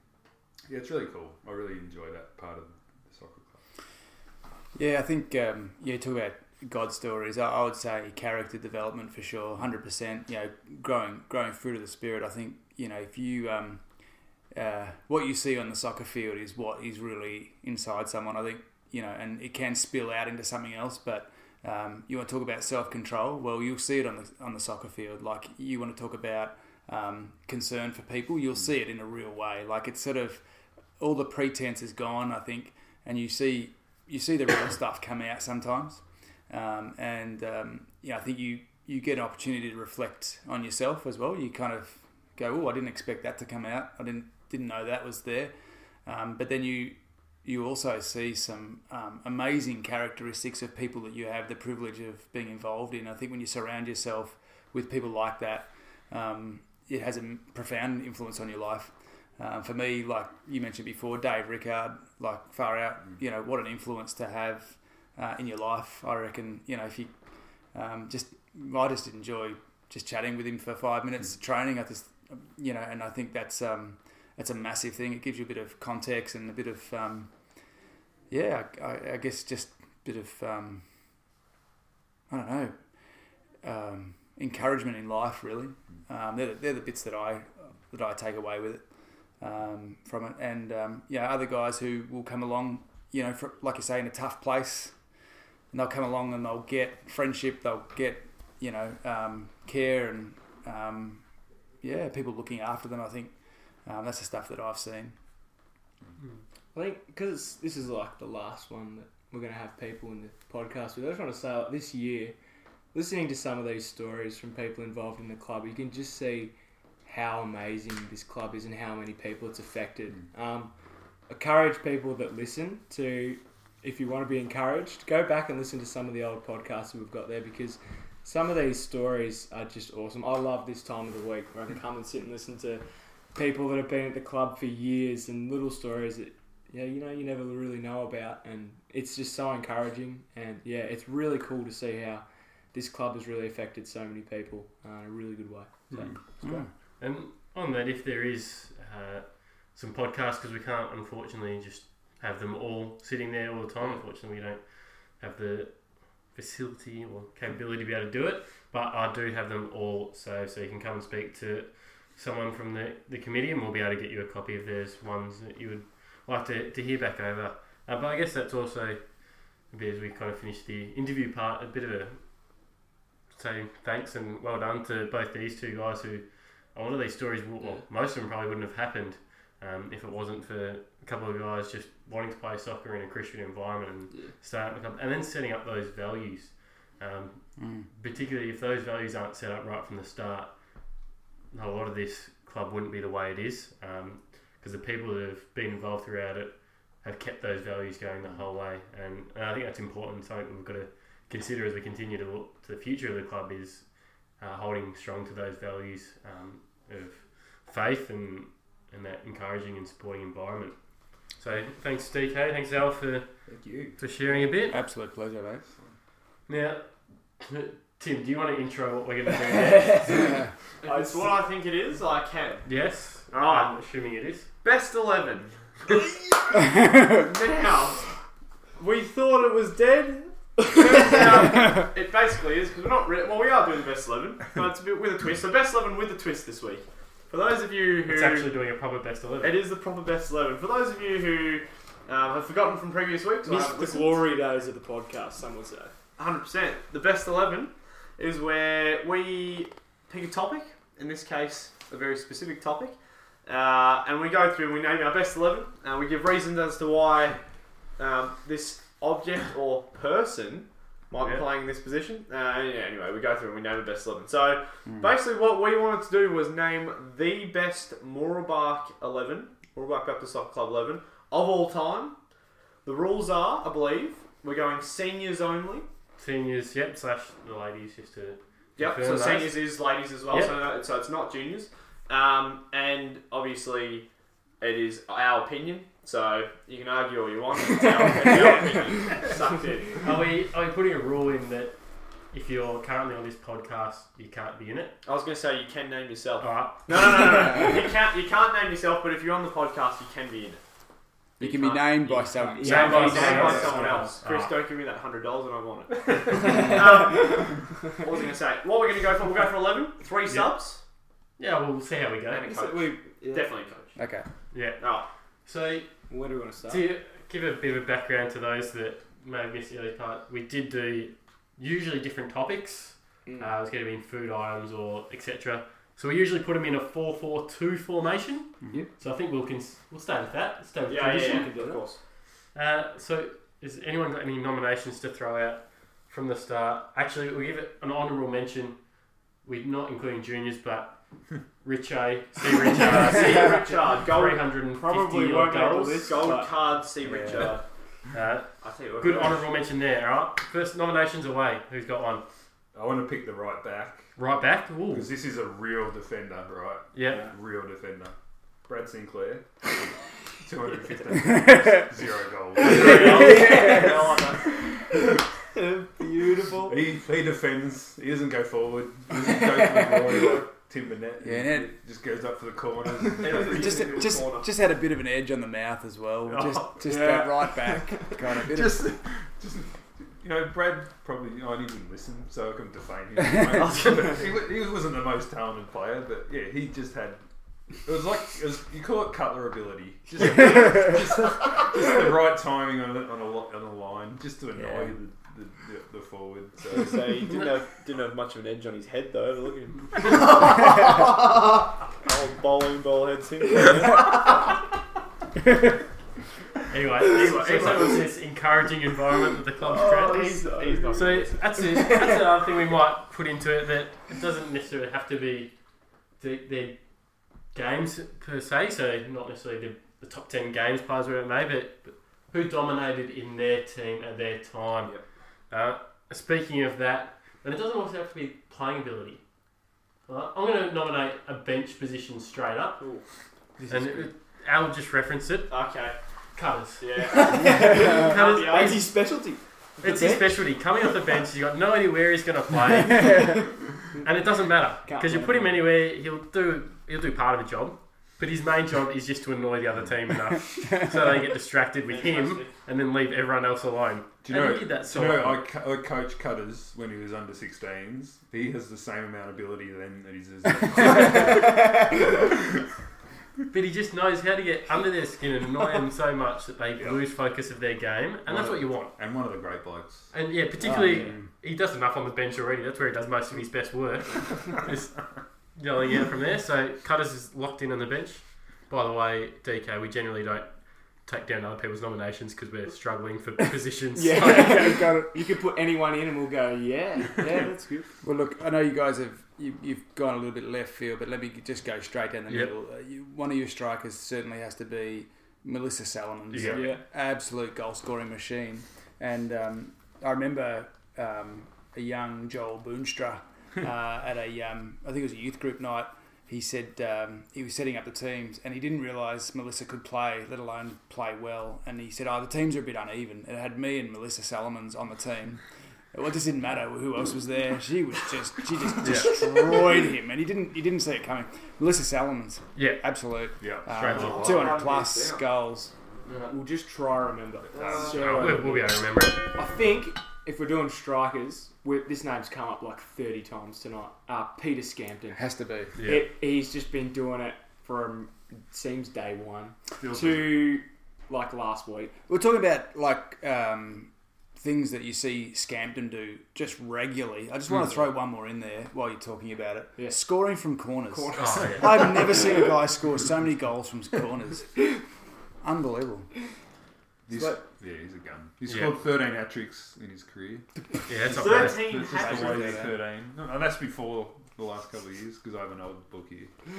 yeah, it's really cool. I really enjoy that part of the soccer club. Yeah, I think um, yeah, talk about God stories. I, I would say character development for sure, hundred percent. You know, growing growing fruit of the spirit. I think you know if you um, uh, what you see on the soccer field is what is really inside someone. I think you know, and it can spill out into something else. But um, you want to talk about self control? Well, you'll see it on the on the soccer field. Like you want to talk about um, concern for people, you'll see it in a real way. Like it's sort of all the pretense is gone. I think, and you see you see the real stuff come out sometimes. Um, and um, yeah, I think you you get an opportunity to reflect on yourself as well. You kind of go, "Oh, I didn't expect that to come out. I didn't didn't know that was there." Um, but then you you also see some um, amazing characteristics of people that you have the privilege of being involved in. I think when you surround yourself with people like that, um, it has a profound influence on your life. Um, for me, like you mentioned before, Dave Rickard, like far out, you know, what an influence to have uh, in your life. I reckon, you know, if you um, just, I just enjoy just chatting with him for five minutes training. I just, you know, and I think that's um, that's a massive thing. It gives you a bit of context and a bit of, um, yeah, I, I guess just a bit of, um, I don't know, um, encouragement in life. Really, um, they're, the, they're the bits that I that I take away with it um, from it. And um, yeah, other guys who will come along, you know, for, like you say, in a tough place, and they'll come along and they'll get friendship, they'll get you know um, care and um, yeah, people looking after them. I think um, that's the stuff that I've seen. I think because this is like the last one that we're going to have people in the podcast with. I just want to say, like, this year, listening to some of these stories from people involved in the club, you can just see how amazing this club is and how many people it's affected. Um, encourage people that listen to, if you want to be encouraged, go back and listen to some of the old podcasts we've got there because some of these stories are just awesome. I love this time of the week where I can come and sit and listen to people that have been at the club for years and little stories that yeah, you know, you never really know about, and it's just so encouraging. And yeah, it's really cool to see how this club has really affected so many people uh, in a really good way. So Mm. it's great. And on that, if there is uh, some podcasts, because we can't unfortunately just have them all sitting there all the time. Unfortunately, we don't have the facility or capability to be able to do it. But I do have them all saved, so you can come and speak to someone from the, the committee, and we'll be able to get you a copy if there's ones that you would like to, to hear back over. Uh, but I guess that's also a bit as we kind of finish the interview part, a bit of a say thanks and well done to both these two guys who a lot of these stories, well, most of them probably wouldn't have happened um, if it wasn't for a couple of guys just wanting to play soccer in a Christian environment and Yeah. start a club, and then setting up those values. Um, Mm. particularly if those values aren't set up right from the start, a lot of this club wouldn't be the way it is. Because the people that have been involved throughout it have kept those values going the whole way, and, and I think that's important. Something we've got to consider as we continue to look to the future of the club is uh, holding strong to those values um, of faith and and that encouraging and supporting environment. So thanks DK, thanks Al for, Thank you. for sharing a bit. Absolute pleasure, mate. Now, Tim, do you want to intro what we're going to do next? It's what I think it is. I can. yes. Alright. I'm assuming it is. Best eleven. now, we thought it was dead. Turns out it basically is because we're not. Re- well, we are doing the best eleven, but it's a bit with a twist. So best eleven with a twist this week. For those of you who It's actually doing a proper best eleven. It is the proper best eleven. For those of you who um, have forgotten from previous weeks. or Missed haven't the listened. glory days of the podcast, some would say. 100%. The best 11 is where we pick a topic, in this case, a very specific topic, uh, and we go through and we name our best 11, and we give reasons as to why um, this object or person might be playing this position. Uh, yeah, anyway, we go through and we name the best 11. So basically, what we wanted to do was name the best Mooroolbark 11, Mooroolbark Baptist Soccer Club 11 of all time. The rules are, I believe, we're going seniors only. Seniors, yep, slash the ladies, just to. Yep. So those. seniors is ladies as well. Yep. So, no, so it's not juniors. Um, and obviously, it is our opinion. So you can argue all you want. It's our, it's our opinion. Sucked in. Are we, are we putting a rule in that if you're currently on this podcast, you can't be in it? I was going to say you can name yourself. Alright. No, no, no, no, no. you can't. You can't name yourself. But if you're on the podcast, you can be in it. You can be can't- named by you someone. can't- Yeah, Named by by, named by someone else. someone else. Chris, don't give me that hundred dollars, and I want it. um, what was I going to say? What we're going to go for? We'll go for eleven. Three Yeah. subs. Yeah, we'll see how we go. And a coach. we, yeah. Definitely a coach. Okay. Yeah. Oh, So, Where do we want to start? to give a bit of a background to those that may have missed the early part, we did do usually different topics. Mm. Uh, it's going to be in food items or etc. So we usually put them in a 4-4-2 formation. Yep. So I think we'll cons- we'll stay with that. Stay with yeah, yeah, tradition. yeah, can do of course. Uh, so, has anyone got any nominations to throw out from the start? Actually, we'll give it an honourable mention. We're not including juniors, but Rich A, C. Richard, See C. Richard, gold, 350 Probably won't make the goals. list. gold but- card. See Yeah. Richard. Uh, I tell you what. good honourable mention there, alright? First nominations away. Who's got one? I want to pick the right back Right back? Ooh. because this is a real defender, right? Yeah. Real defender. Brad Sinclair. 250. Zero goals. Beautiful. He, he defends. He doesn't go forward. He doesn't go for the volley Tim Burnett. Yeah, and it- just goes up for the corners. Just, just, just had a bit of an edge on the mouth as well. Oh, just, just Yeah. that right back kind of bit. just, just you know, Brad probably. Oh, he didn't even listen, so I couldn't defame him. he, he wasn't the most talented player, but yeah, he just had. It was like it was, you call it cutler ability, just, just, just the right timing on a, on a on a line, just to annoy Yeah. the, the, the, the forward. So So he didn't have didn't have much of an edge on his head though. Look at him. Old bowling ball head Anyway, anyway, so that was this encouraging environment that the club's oh, created. he's, he's not. So that's it. That's another thing we might put into it that it doesn't necessarily have to be the, their games per se. So not necessarily the, the top ten games players where it may, but, but who dominated in their team at their time. Uh, speaking of that, and it doesn't also have to be playing ability. Right, I'm going to nominate a bench position straight up, Ooh. and it, Al just referenced it. Okay. Cutters. Yeah. Cutters. Yeah, It's his specialty. It's his specialty. Coming off the bench, you've got no idea where he's going to play, and it doesn't matter because you put him him. anywhere, he'll do he'll do part of the job, but his main job is just to annoy the other team enough so they get distracted with him and then leave everyone else alone. Do you know? did that do so you know? well. I, co- I coached Cutters when he was under 16s. He has the same amount of ability then that he's. But he just knows how to get under their skin and annoy them so much that they Yeah. lose focus of their game, and that's what you want. and one of the great blokes. And yeah, particularly Oh, yeah. he does enough on the bench already. That's where he does most of his best work. Just yelling out from there. So Cutters is locked in on the bench. By the way, DK, we generally don't take down other people's nominations because we're struggling for positions. Yeah, okay, got it. You could put anyone in and we'll go, yeah, yeah, that's good. Well, look, I know you guys have you, you've gone a little bit left field, but let me just go straight down the Yep. middle. Uh, you, one of your strikers certainly has to be Melissa Salomons. Yeah. Yeah. absolute goal scoring machine. And um, I remember um, a young Joel Boonstra uh, at a um, I think it was a youth group night. He said um, he was setting up the teams and he didn't realise Melissa could play, let alone play well. And he said, "Oh, the teams are a bit uneven." It had me and Melissa Salomons on the team. Well, it just didn't matter who else was there. She was just she just destroyed him, and he didn't he didn't see it coming. Melissa Salomons, yeah. absolute, Yeah. Um, to the line. two hundred plus these down. goals. We'll just try remember. Oh, So, we'll, we'll be able to remember it. I think if we're doing strikers, we this name's come up like 30 times tonight. Uh, Peter Scampton. Has to be. Yeah. It, he's just been doing it from seems day one. Feels To like last week. We're talking about like um, things that you see Scampton do just regularly. I just want to throw one more in there while you're talking about it. Yeah. Scoring from corners. Oh, yeah. I've never seen a guy score so many goals from corners. Unbelievable. This, But- yeah, he's a gun. He's Yeah. scored 13 hat tricks in his career. Yeah, that's not bad. 13 That's just hat the way tricks. 13. No, no, that's before the last couple of years because I have an old book here. Yeah.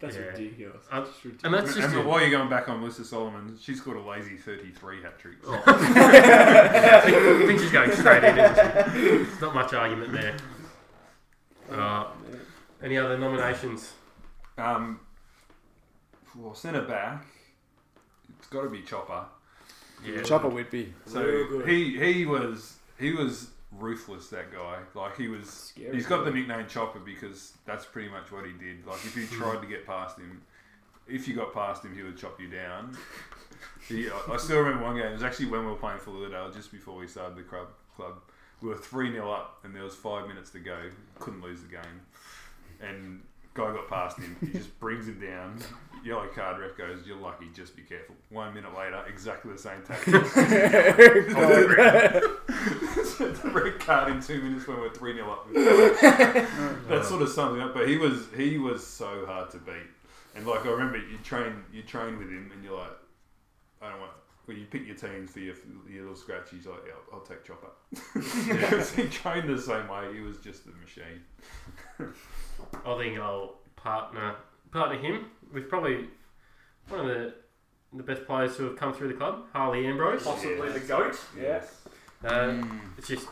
That's Yeah. ridiculous. Uh, That's ridiculous. And that's just and a- while you're going back on Melissa Solomon, she scored a lazy 33 hat tricks. Oh. I think she's going straight in, isn't she? There's not much argument there. Uh, any other nominations? Um, well, centre back, it's got to be Chopper. Yeah. Chopper Whitby. So he he was he was ruthless. That guy, like he was. Scary he's got the nickname Chopper because that's pretty much what he did. Like if you hmm. tried to get past him, if you got past him, he would chop you down. He, I I still remember one game. It was actually when we were playing for Lilydale, just before we started the club. Club, we were three 0 up, and there was five minutes to go. Couldn't lose the game, and guy got past him. He just brings him down. Yellow card ref goes, "You're lucky. Just be careful." One minute later, exactly the same tactics. the red card in two minutes when we're three 0 up. That's sort of it up. But he was he was so hard to beat. And like I remember, you train you train with him, and you're like, I don't want. When you pick your teams for your, your little scratch, he's like, yeah, I'll, I'll take Chopper. Because he trained the same way. He was just a machine. I think I'll partner partner him with probably one of the the best players who have come through the club, Harley Ambrose. Possibly Yes. the goat. Yes. Uh, Mm. It's just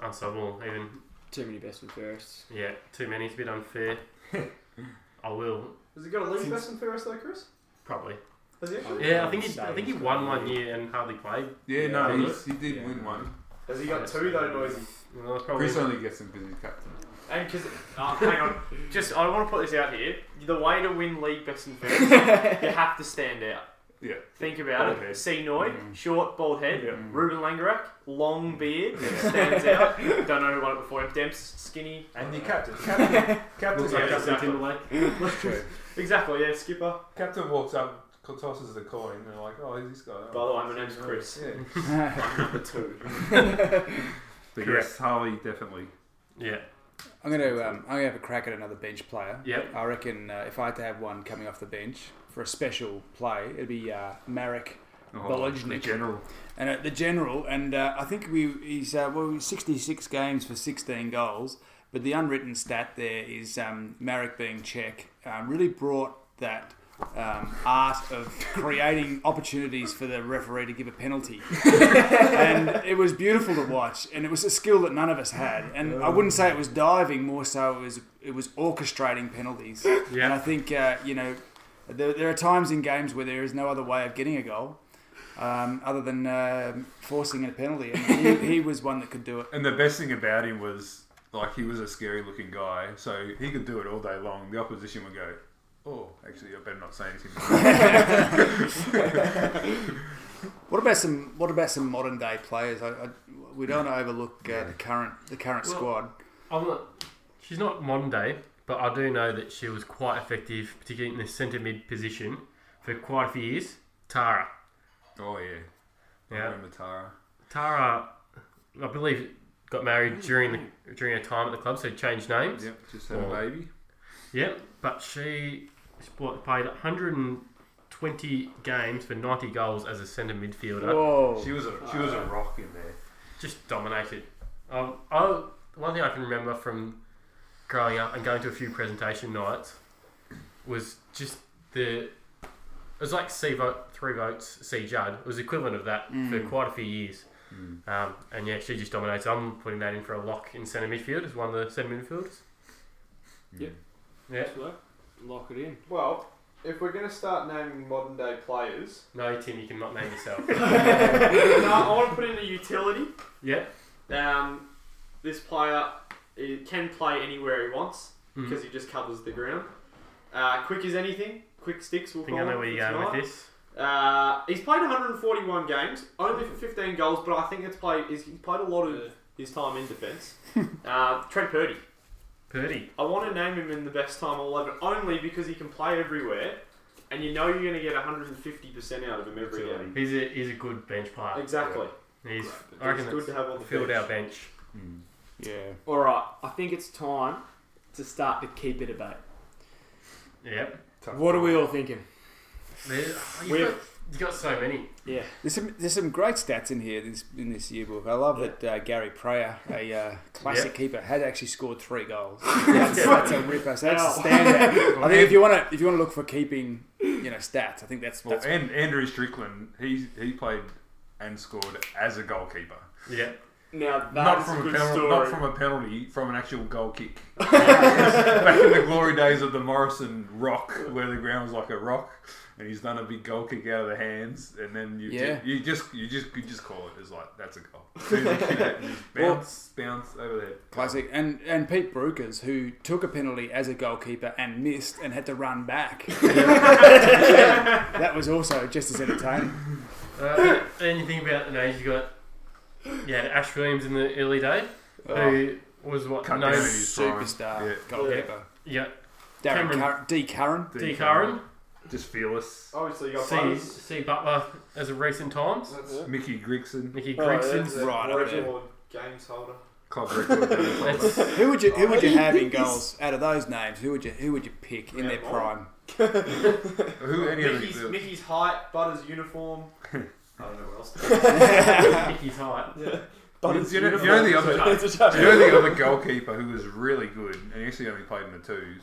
unstoppable. Even Too many best and firsts. yeah, too many. It's a bit unfair. I will Has he got a league best and fairest though, Chris? probably. Has he? Yeah, I think he I think he won one year and hardly played. Yeah, no, Yeah. he's, he did Yeah. win one. Has he got two though, Noisy? Well, that's probably Chris only gets them because he's captain. And because, oh, hang on, just I want to put this out here. The way to win league best and fairest, you have to stand out. Yeah. Think about Bald it. head. C. Noy, Mm. short, bald head. Yeah. Mm. Ruben Langerak, long mm. beard, stands out. Don't know who won it before him. Demps, skinny. And the uh, captain. Captain, captain, looks like Yeah, Justin exactly. Timberlake. Exactly, yeah, skipper. captain walks up, tosses the coin, and they're like, oh, who's this guy? By the way, my name's Chris. Yeah. I'm number two. But Correct. yes, Harley, definitely. Yeah. I'm going to um, I'm going to have a crack at another bench player. Yep. I reckon uh, if I had to have one coming off the bench for a special play, it'd be uh, Marek Oh, Bolognic. the general. and uh, the general. And uh, I think we he's uh, well 66 games for 16 goals. But the unwritten stat there is um, Marek being Czech um, really brought that um, art of creating opportunities for the referee to give a penalty, and it was beautiful to watch. And it was a skill that none of us had. And I wouldn't say it was diving, more so it was it was orchestrating penalties. And I think uh, you know there, there are times in games where there is no other way of getting a goal. Um, other than uh, forcing a penalty, and he, he was one that could do it. And the best thing about him was, like, he was a scary looking guy, so he could do it all day long. The opposition would go, oh, actually, I better not say anything. What about some What about some modern day players? I, I, we don't want to overlook uh, the current the current Well- squad. I'm not. She's not modern day, but I do know that she was quite effective, particularly in the centre mid position, for quite a few years. Tara. oh, yeah. I Yeah. remember Tara. Tara, I believe, got married during the during her time at the club, so changed names. Yep, just had Oh. a baby. Yep, but she sport- played 120 games for 90 goals as a centre midfielder. Whoa. She was a she was a rock in there. Just dominated. Um, I, one thing I can remember from growing up and going to a few presentation nights was just the. It was like C vote, three votes, C Judd. It was the equivalent of that for Mm. quite a few years. Mm. Um, and yeah, she just dominates. I'm putting that in for a lock in centre midfield as one of the centre midfielders. Yep. Yeah. Lock it in. Well, if we're going to start naming modern day players, No, Tim, you cannot name yourself. no, I want to put in a utility. yeah. Um, this player can play anywhere he wants Mhm. because he just covers the ground. Uh, quick as anything. Quick sticks. We'll I think call I know where for you're going tonight. with this. Uh, he's played 141 games, only for 15 goals, but I think it's played. He's he's played a lot of his time in defence. uh, Trent Purdy. Purdy. I want to name him in the best time 11 only because he can play everywhere, and you know you're going to get 150 percent out of him every game. He's a he's a good bench player. Exactly. He's It's I reckon good to have on the filled bench. our bench. Mm. Yeah. All right, I think it's time to start the keeper debate. Yep. Tough What are we all thinking? There- You've got, so many. Yeah. There's some there's some great stats in here this in this yearbook. I love that uh, Gary Prayer, a uh, classic Yeah. keeper, had actually scored three goals. That's, that's a ripper. So that's a Ow. standout. I think if you want to if you want to look for keeping you know stats, I think that's, Well, that's and Andrew Strickland, he he played and scored as a goalkeeper. Yeah. Now not that's a from a, good penalty, story. not from a penalty, from an actual goal kick. Back in the glory days of the Morrison Rock, where the ground was like a rock, and he's done a big goal kick out of the hands, and then you Yeah. ju- you just you just you just call it as like that's a goal. As soon as you kick it, you just bounce bounce over there. classic. And and Pete Brukers, who took a penalty as a goalkeeper and missed and had to run back. that was also just as entertaining. Uh, and you think about the names you got. Yeah, Ash Williams in the early day, Oh, who was what Cut known down as prime. superstar Yeah. goalkeeper. yeah Darren Cameron- Car- D. Curran. D Curran, just fearless. Oh, Obviously, you got C Butters. C Butler as of recent times, Yeah. Mickey Grigson, Nicky Oh, yeah, right up there. games holder. club record. That's, Who would you who would you Oh, have in goals out of those names? Who would you who would you pick in Yeah, their mine. prime? Who any of Mickey's, the, Mickey's height, Butters' uniform. I don't know what else. Nicky's height. yeah. You know- you know the other- It's you know the other goalkeeper who was really good, and he actually only played in the twos,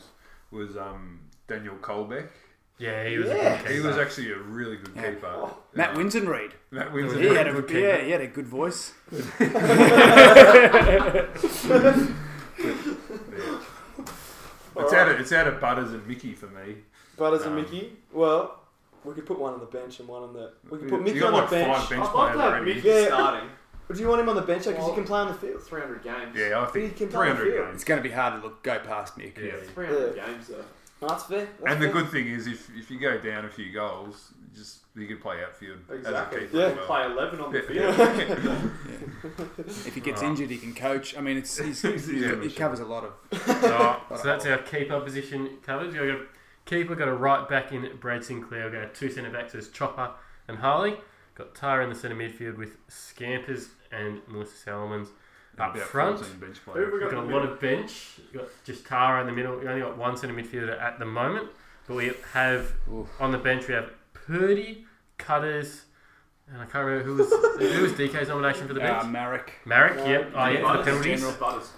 was um, Daniel Colbeck. Yeah, he was Yeah. a good He was actually a really good Yeah. keeper. Oh, Matt Winsenreid. Matt Windsor. He had a good yeah, he had a good voice. It's out of it's out of Butters and Mickey for me. Butters and Um, Mickey. Well, we could put one on the bench and one on the. We could put You Mickey got on like the bench. five bench I'd like players to have already. Mickey Yeah. starting. But do you want him on the bench because Well- he can play on the field? 300 games. Yeah, I think He think can play on the 300 field. It's going to be hard to look go past Mick. Yeah. 300 Yeah. games though. No, that's fair. That's And the fair. good thing is, if if you go down a few goals, just you can play outfield Exactly. as a keeper. Yeah. as well. Play 11 on the Yeah. field. If he gets Right. injured, he can coach. I mean, it's he's, he's, Yeah, he sure. covers a lot of. Alright, so that's our keeper position covered. We've got a keeper, got a right back in Brad Sinclair. We've got two centre backs as Chopper and Harley. Got Tara in the centre midfield with Scampers and Melissa Salomons up front. 14 bench Who players. have we We've got got a in lot of bench. We've got just Tara in the middle. We only got one centre midfielder at the moment. But we have Oof. on the bench we have Purdy, Cutters, and I can't remember who was who was DK's nomination for the bench. Uh, Marek. Marek, Uh, yep. Oh, yeah, for the Butters, penalties. General. Butters.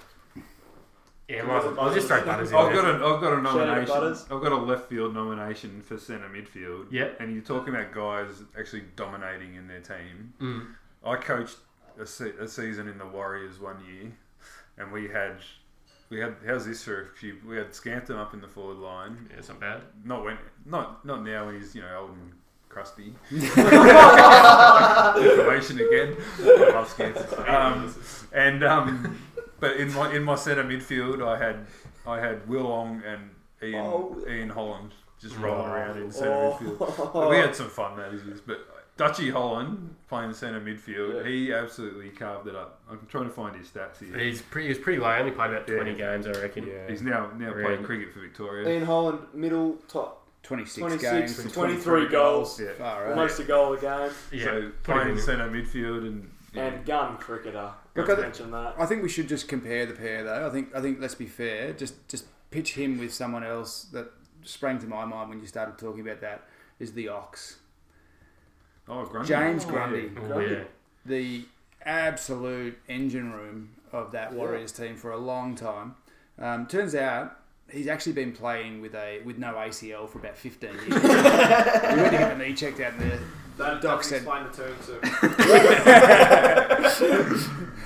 Yeah, might as well- I'll just throw Butters in I've there. got a I've got a nomination. Butters. I've got a left field nomination for centre midfield. Yep. And you're talking about guys actually dominating in their team. Mm. I coached a, se- a season in the Warriors one year, and we had we had how's this for a few? We had Scampton up in the forward line. Yeah, it's not bad. Not when not not now when he's you know old and crusty. Information again. I love Scampton. Um, and um, but in my in my centre midfield, I had I had Will Long and Ian Oh. Ian Holland just oh. rolling Oh. around in centre Oh. midfield. But we had some fun that is, but Dutchy Holland playing centre midfield, Yeah. he absolutely carved it up. I'm trying to find his stats here. He's pretty. He was pretty low. Only played about Yeah. twenty games, I reckon. Yeah. He's now now Really? playing cricket for Victoria. Ian Holland, middle, top, 26, 26, games. and 23 goals. Yeah. Far out. almost a goal a game, Yeah, so playing centre midfield and yeah. And gun cricketer. Look, Let's I- mention that. I think we should just compare the pair, though. I think I think let's be fair. Just just pitch him with someone else that sprang to my mind when you started talking about that is the Ox, oh Grundy. James Oh, Grundy, Oh, yeah. the absolute engine room of that Warriors team for a long time. Um, turns out he's actually been playing with a with no ACL for about fifteen years. he went to get the knee checked out in the That Doc does said- explain the term, so.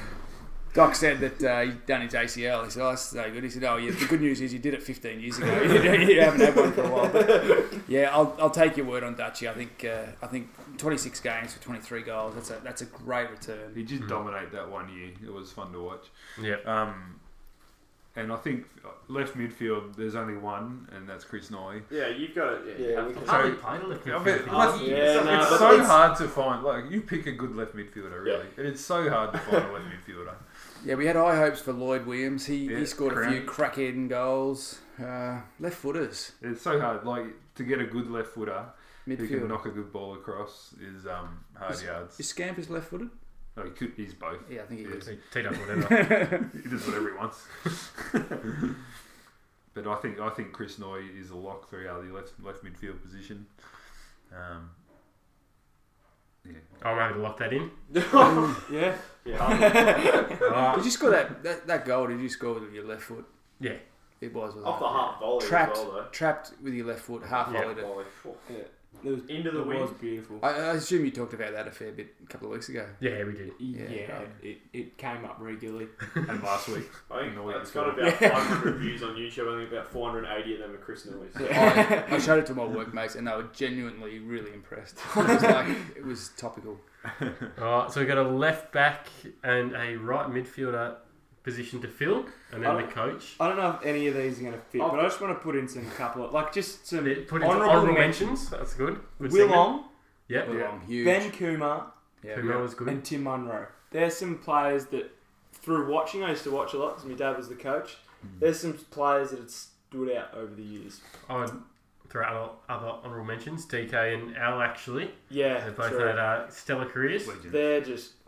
Doc said that uh, he'd done his ACL. He said, "Oh, that's no good." He said, "Oh, yeah. The good news is you did it 15 years ago. you haven't had one for a while." But yeah, I'll, I'll take your word on Dutchy. I think uh, I think 26 games for 23 goals. That's a that's a great return. He did Mhm. dominate that one year. It was fun to watch. Yeah. Um, and I think left midfield, there's only one, and that's Chris Noy. Yeah, you've got it. Yeah, Yeah, you have we can- Hardly played a left I midfield mean, for left- years. Yeah, it's, no, but so it's- hard to find. Like you pick a good left midfielder, really. and It's so hard to find a left midfielder. Yeah, we had high hopes for Lloyd Williams. He, Yeah, he scored a few Crown. crack-heading goals. Uh, left footers. It's so hard. Like to get a good left footer who can Midfield. knock a good ball across is um, hard yards. Is- Scamp Is left footed? No, he could. He's both. Yeah, I think he Yeah. is. He he does whatever. he does whatever he wants. but I think I think Chris Noy is a lock for our left left midfield position. Um, yeah. I'm happy to lock that in. Yeah. Yeah. Alright. Did you score that, that that goal? Did you score with your left foot? Yeah. It was. Off the half volley Trapped, as well, trapped with your left foot, half Yeah. volleyed it. though. Volley. Phew. It was, Into the it wind. was beautiful. I, I assume you talked about that a fair bit a couple of weeks ago. Yeah, we did. Yeah, Yeah. it, it came up regularly. And last week, I think the it's got before. about 500 views on YouTube. I think about 480 of them are Chris Noy's. I, I showed it to my workmates and they were genuinely really impressed. It was like it was topical. Alright, so we've got a left back and a right midfielder position to fill, and then the coach. I don't know if any of these are going to fit, Oh. but I just want to put in some couple of, like, just some Put into honourable, honourable mentions. mentions. That's good. good Will segment. Long, Yep. Well, I'm huge. Ben Kumar, yeah, Kumar was good. and Tim Munro. There's some players that, through watching, I used to watch a lot because my dad was the coach. There's some players that had stood out over the years. I would throw out other honourable mentions. DK and Al actually. Yeah, They both true. had uh, stellar careers. legend. They're just.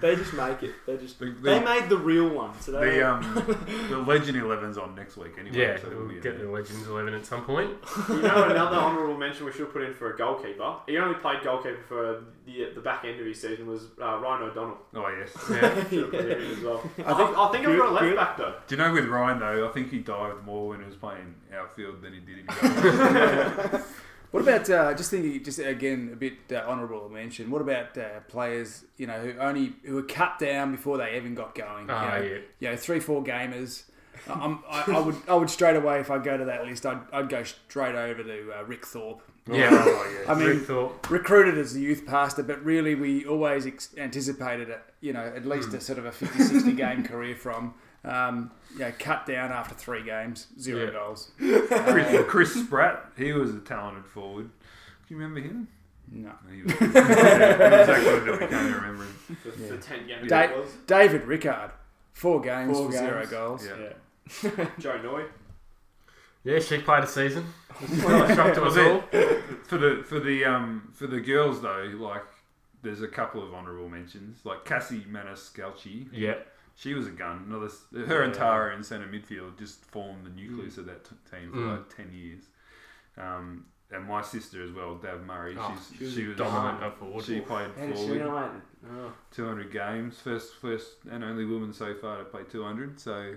they just make it. They just. The, They made the real one. So they. the, um, the Legend 11's on next week anyway. Yeah, so we'll be get the Legends 11 at some point. You know, another honourable mention we should put in for a goalkeeper. He only played goalkeeper for the the back end of his season was uh, Ryan O'Donnell. Oh yes. Yeah. Should have put him in as well. I I think think- I think I've got a left good. back though. Do you know with Ryan though? I think he dived more when he was playing outfield than he did in goal. What about uh, just thinking, just again a bit uh, honourable mention? What about uh, players you know who only who were cut down before they even got going? Oh, you, know, yeah. you know, three four gamers. I'm, I, I would I would straight away if I go to that list I'd, I'd go straight over to uh, Rick Thorpe. Yeah. Oh, yeah. I mean, Rick Thorpe. recruited as a youth pastor, but really we always ex- anticipated it, you know, at least a sort of a 50, 60 game career from. Um, you know, cut down after three games, zero Yeah. goals. Chris, Chris Spratt, he was a talented forward. Do you remember him? No. He was, yeah, exactly what we can't remember him. The, Yeah. the ten game Da- it was. David Rickard, four games Four for zero goals. Yeah. Joe Noy. Yeah, she played a season. Not a shock to us Was all. For the for the um for the girls though, like there's a couple of honourable mentions, like Cassie Maniscalchi. Yeah. She was a gun. Another, her and Tara in centre midfield just formed the nucleus of that t- team for Mm. like ten years. Um, and my sister as well, Dav Murray. Oh, she's, she was she was dominant up forward. She played And forward. United. Oh. 200 games, first first and only woman so far to play 200. So,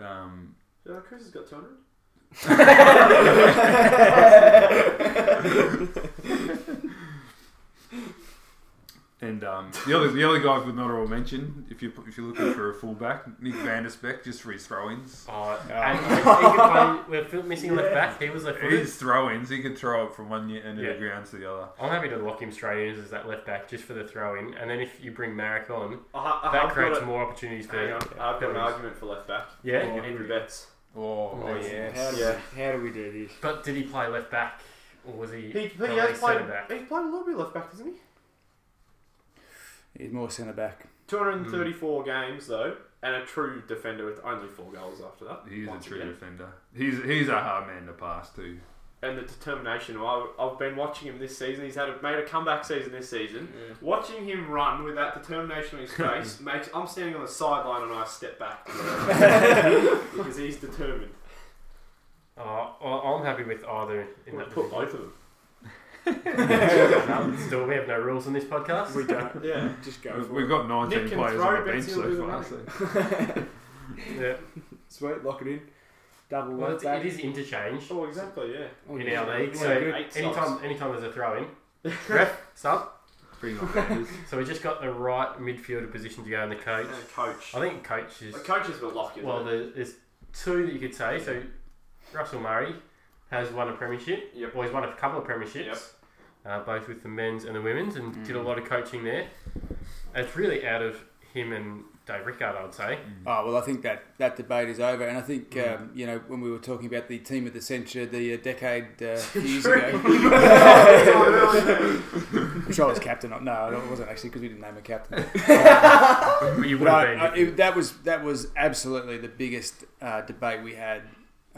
um, Yeah, Chris has got 200. and um, the other the other guys with honourable mention, if you if you're looking for a fullback, Nick Van der Speck just for his throw-ins. Oh, and he, he play, we're missing a left back. He was left footed. His throw-ins, he could throw it from one end of Yeah. the ground to the other. I'm happy to lock him straight in as that left back just for the throw in. And then if you bring Marek on, I, I that have creates a, more opportunities for Hang on, I've got an argument for left back. Yeah. Andrew Betts. Oh, Oh, yes. How, do Yeah. we, how do we do this? But did he play left back or was he? He, he probably has played. centre back? He's played a little bit left back, hasn't he? He's more centre back. 234 games though, and a true defender with only four goals after that. he's a once true again. defender. He's he's a hard man to pass too. And the determination. I, I've been watching him this season. He's had a, made a comeback season this season. Watching him run with that determination on his face makes. I'm standing on the sideline and I step back because he's determined. Uh, oh, well, I'm happy with either in We'll that put position. both of them. No, Still, we have no rules on this podcast. We don't. Yeah. Just go We've, for we've it. got 19 Nick players on the bench so far. So. yeah. Sweet, lock it in. Double Well, it's, back. it is interchange Oh, exactly. Yeah. Oh, in yeah. our league. So anytime, subs. anytime there's a throw in, ref sub. Bring on Banders. So we just got the right midfielder position to go in the coach. And coach. I think coach is The coach is a bit lucky. well. Well, there's two that you could say. So Russell Murray has won a premiership. Yep. Well, he's won a couple of premierships, Yep. uh, both with the men's and the women's, and Mm. did a lot of coaching there. It's really out of him and Dave Rickard, I would say. Oh well, I think that, that debate is over, and I think Mm. um, you know when we were talking about the team of the century, the uh, decade uh, years ago, which I was captain of. No, it wasn't actually because we didn't name a captain. You would But have been. I, if it, that was that was absolutely the biggest uh, debate we had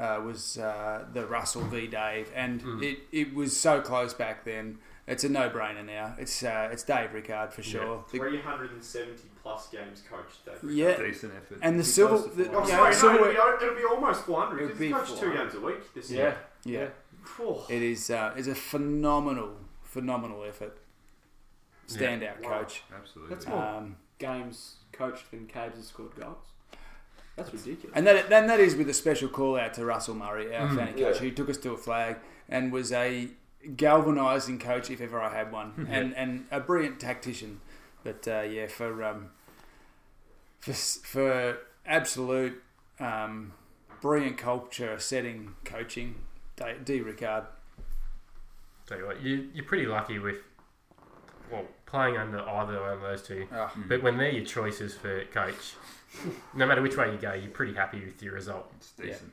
uh, was uh, the Russell v Dave, and Mm. it, it was so close back then. It's a no brainer now. It's uh, it's Dave Rickard for sure. The- 370 plus games coached. Dave. yeah, Decent effort. and the silver. The. Oh, yeah, sorry, silver- no, it'll be, it'll be almost 400 It'll be he's coached two games a week this yeah, year. yeah. Phew. It is uh, it's a phenomenal phenomenal effort. Standout Wow. coach. Absolutely. That's more Um, games coached than Caves has scored goals. That's ridiculous. And that, then that is with a special call out to Russell Murray, our Mm. fanny coach, Yeah. who took us to a flag and was a galvanising coach if ever I had one, and and a brilliant tactician. But uh, yeah, for um, for for absolute um, brilliant culture setting coaching, D, D Rickard. Tell you what, you, you're pretty lucky with well playing under either one of those two. Oh. But when they're your choices for coach, no matter which way you go, you're pretty happy with your result. It's decent.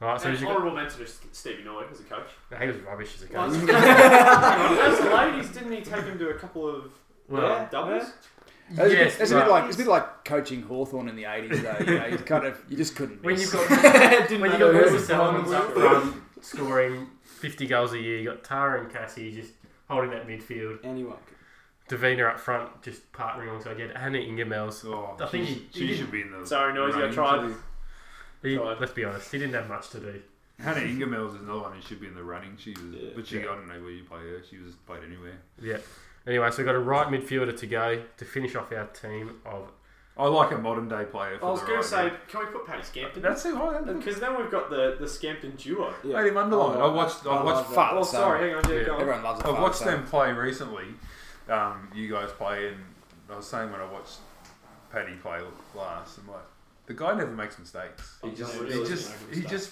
All right, so And who's your, honourable mention to Stevie Noy as a coach. he was rubbish as a coach. as the ladies, didn't he take him to a couple of Well, uh, doubles? It's, a bit- yes, it's a bit but like it's a bit like coaching Hawthorn in the eighties though. You know, you kind of you just couldn't. when you've got Didn't when you got who Wilson was Sellers playing. up front scoring 50 goals a year, you got Tara and Cassie just holding that midfield. Anyone. Davina up front just partnering alongside you. Hannah Ingemels. Oh, I think she, he- she he should be in the. Sorry, Noisy, I tried. He, God. let's be honest, he didn't have much to do. Hannah Ingemels is another one who should be in the running. She was, Yeah. but she, Yeah. I don't know where you play her. She was played anywhere. Yeah. Anyway, so we've got a right midfielder to go to finish off our team of. I like a modern day player. For I was going right to say, move. can we put Paddy Scampton? that's who I. Because then we've got the, the Scampton duo. Yeah. Made him underline. Oh, I watched. I I watched. love that. Father Oh, son. sorry, hang on, yeah, Yeah. go on. Everyone loves a I've watched son. them play recently. Um, you guys play, and I was saying when I watched Paddy play last, I'm like, the guy never makes mistakes. He He just, doesn't he just, he just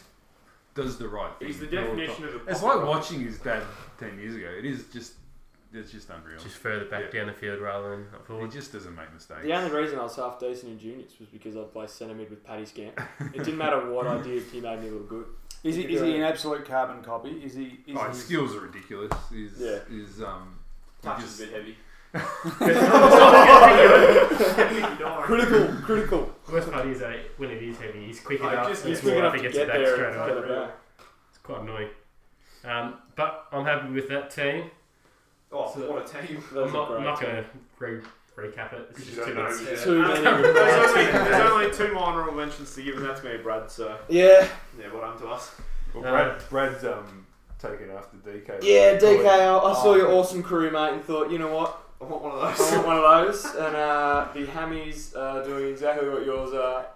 does the right thing. He's the definition of a It's like watching his dad ten years ago. It is just, it's just unreal. Just further back Yeah. down the field rather than up He just doesn't make mistakes. The only reason I was half decent in juniors was because I'd play centre mid with Paddy Scamp. It didn't matter what I did, he made me look good. Is he, is he an absolute carbon copy? Is he? Is Oh, his skills are ridiculous. His, Yeah. his um, he Touch just- is a bit heavy. critical, critical. Worst part is that when it is heavy, he's quick Like, enough. just- and He's quick enough Swarthy to gets get it back there straight and away. get it back. It's quite annoying. Um, but I'm happy with that team. Oh, So- what a team. I'm not, I'm not going to re- recap it. It's Because just too don't much. know. Too Uh, many there's, only, there's only two more honourable mentions to give, and that's me and Brad, so Yeah, yeah, what happened to us? Well, Uh, Brad, Brad's um, taken after DK. yeah, DK. I I Oh. saw your awesome crew, mate, and thought, you know what? I want one of those. I want one of those. And uh, the hammies are doing exactly what yours are,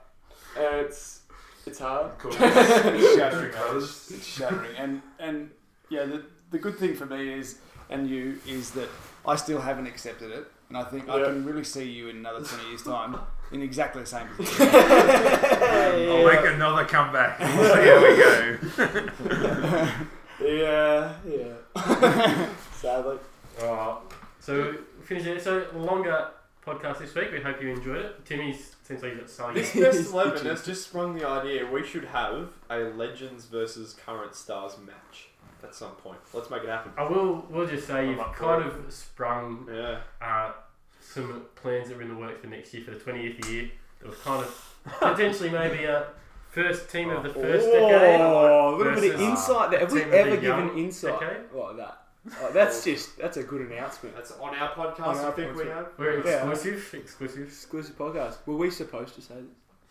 and it's it's hard. shattering others. It's shattering. And and yeah, the the good thing for me is and you is that I still haven't accepted it, and I think I can really see you in another twenty years' time in exactly the same position. I'll make another comeback. We'll see how we go. Yeah, yeah. Sadly. Alright, so finish it. So longer podcast this week. We hope you enjoyed it. Timmy's seems like he's got something. This best eleven has just sprung the idea we should have a legends versus current stars match at some point. Let's make it happen. I will. We'll just say I'm you've kind of sprung Yeah. uh, some plans that are in the works for next year for the 20th year. That was kind of potentially maybe a first team of the first decade. Oh, a little bit of versus insight there. Have we team of the ever young given insight decade. like that? Oh, that's just that's a good announcement. That's on our podcast. On our I think we podcast. have. We're Yeah. exclusive. Exclusive. Exclusive podcast. Were we supposed to say this?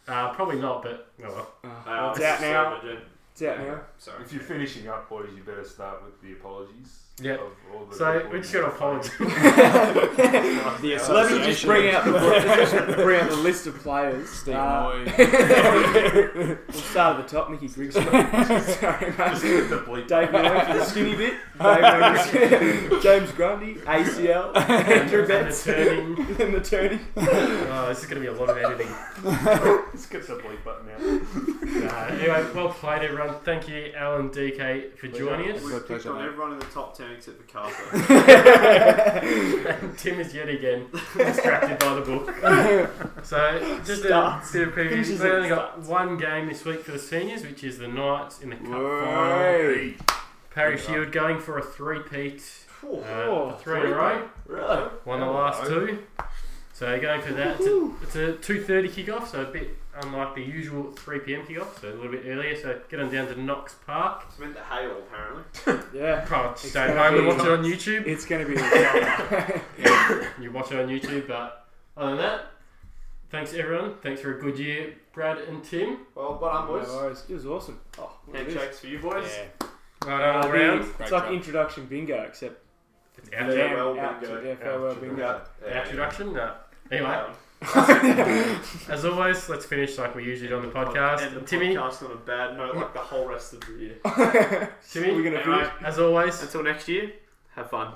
Uh, probably not, but oh well. Oh, Uh, well, it's out now. so legit. It's out now. Sorry. If you're finishing up, boys, you better start with the apologies. Yeah. Of all the So people we just you got to apologise. Let me just bring out the just bring out the list of players. Steve Uh, we'll start at the top. Mickey Griggs. Sorry, mate. hit the bleep. Dave Miller for the skinny bit. Dave James Grundy. ACL. Andrew and the Betts. turning. and the turning. Oh, this is going to be a lot of editing. Just get the bleep button out. Uh, anyway, well played, everyone. Thank you, Alan DK, for joining us. We've picked on everyone in the top ten except for Carter. And Tim is yet again distracted by the book. So, just a Starts. bit of preview. We've only got starts. one game this week for the seniors, which is the Knights in the Cup final. Whey. Parry Shield going for a three-peat. Uh, Oh, three in a row. Really? Won the last two. So going for that. It's a, it's a 2.30 kickoff, so a bit unlike the usual 3 pm kickoff, so a little bit earlier. So get on down to Knox Park. It's meant to hail apparently. Yeah. Probably It's stay gonna home and be- watch it on YouTube. It's going to be a yeah, you watch it on YouTube. But other than that, thanks everyone. Thanks for a good year, Brad and Tim. Well, but I'm No boys. worries. It was awesome. Oh, Handshakes for you boys. Yeah. Well done all round. It's Great like job. introduction bingo, except It's Yeah. our, Farewell out bingo. yeah, farewell Out to- bingo. Yeah. our introduction. No. Anyway, Um, as always, let's finish like we usually do on the podcast. And the Timmy, podcast on a bad note, like the whole rest of the year. Timmy, We're gonna Anyway, as always, until next year, have fun.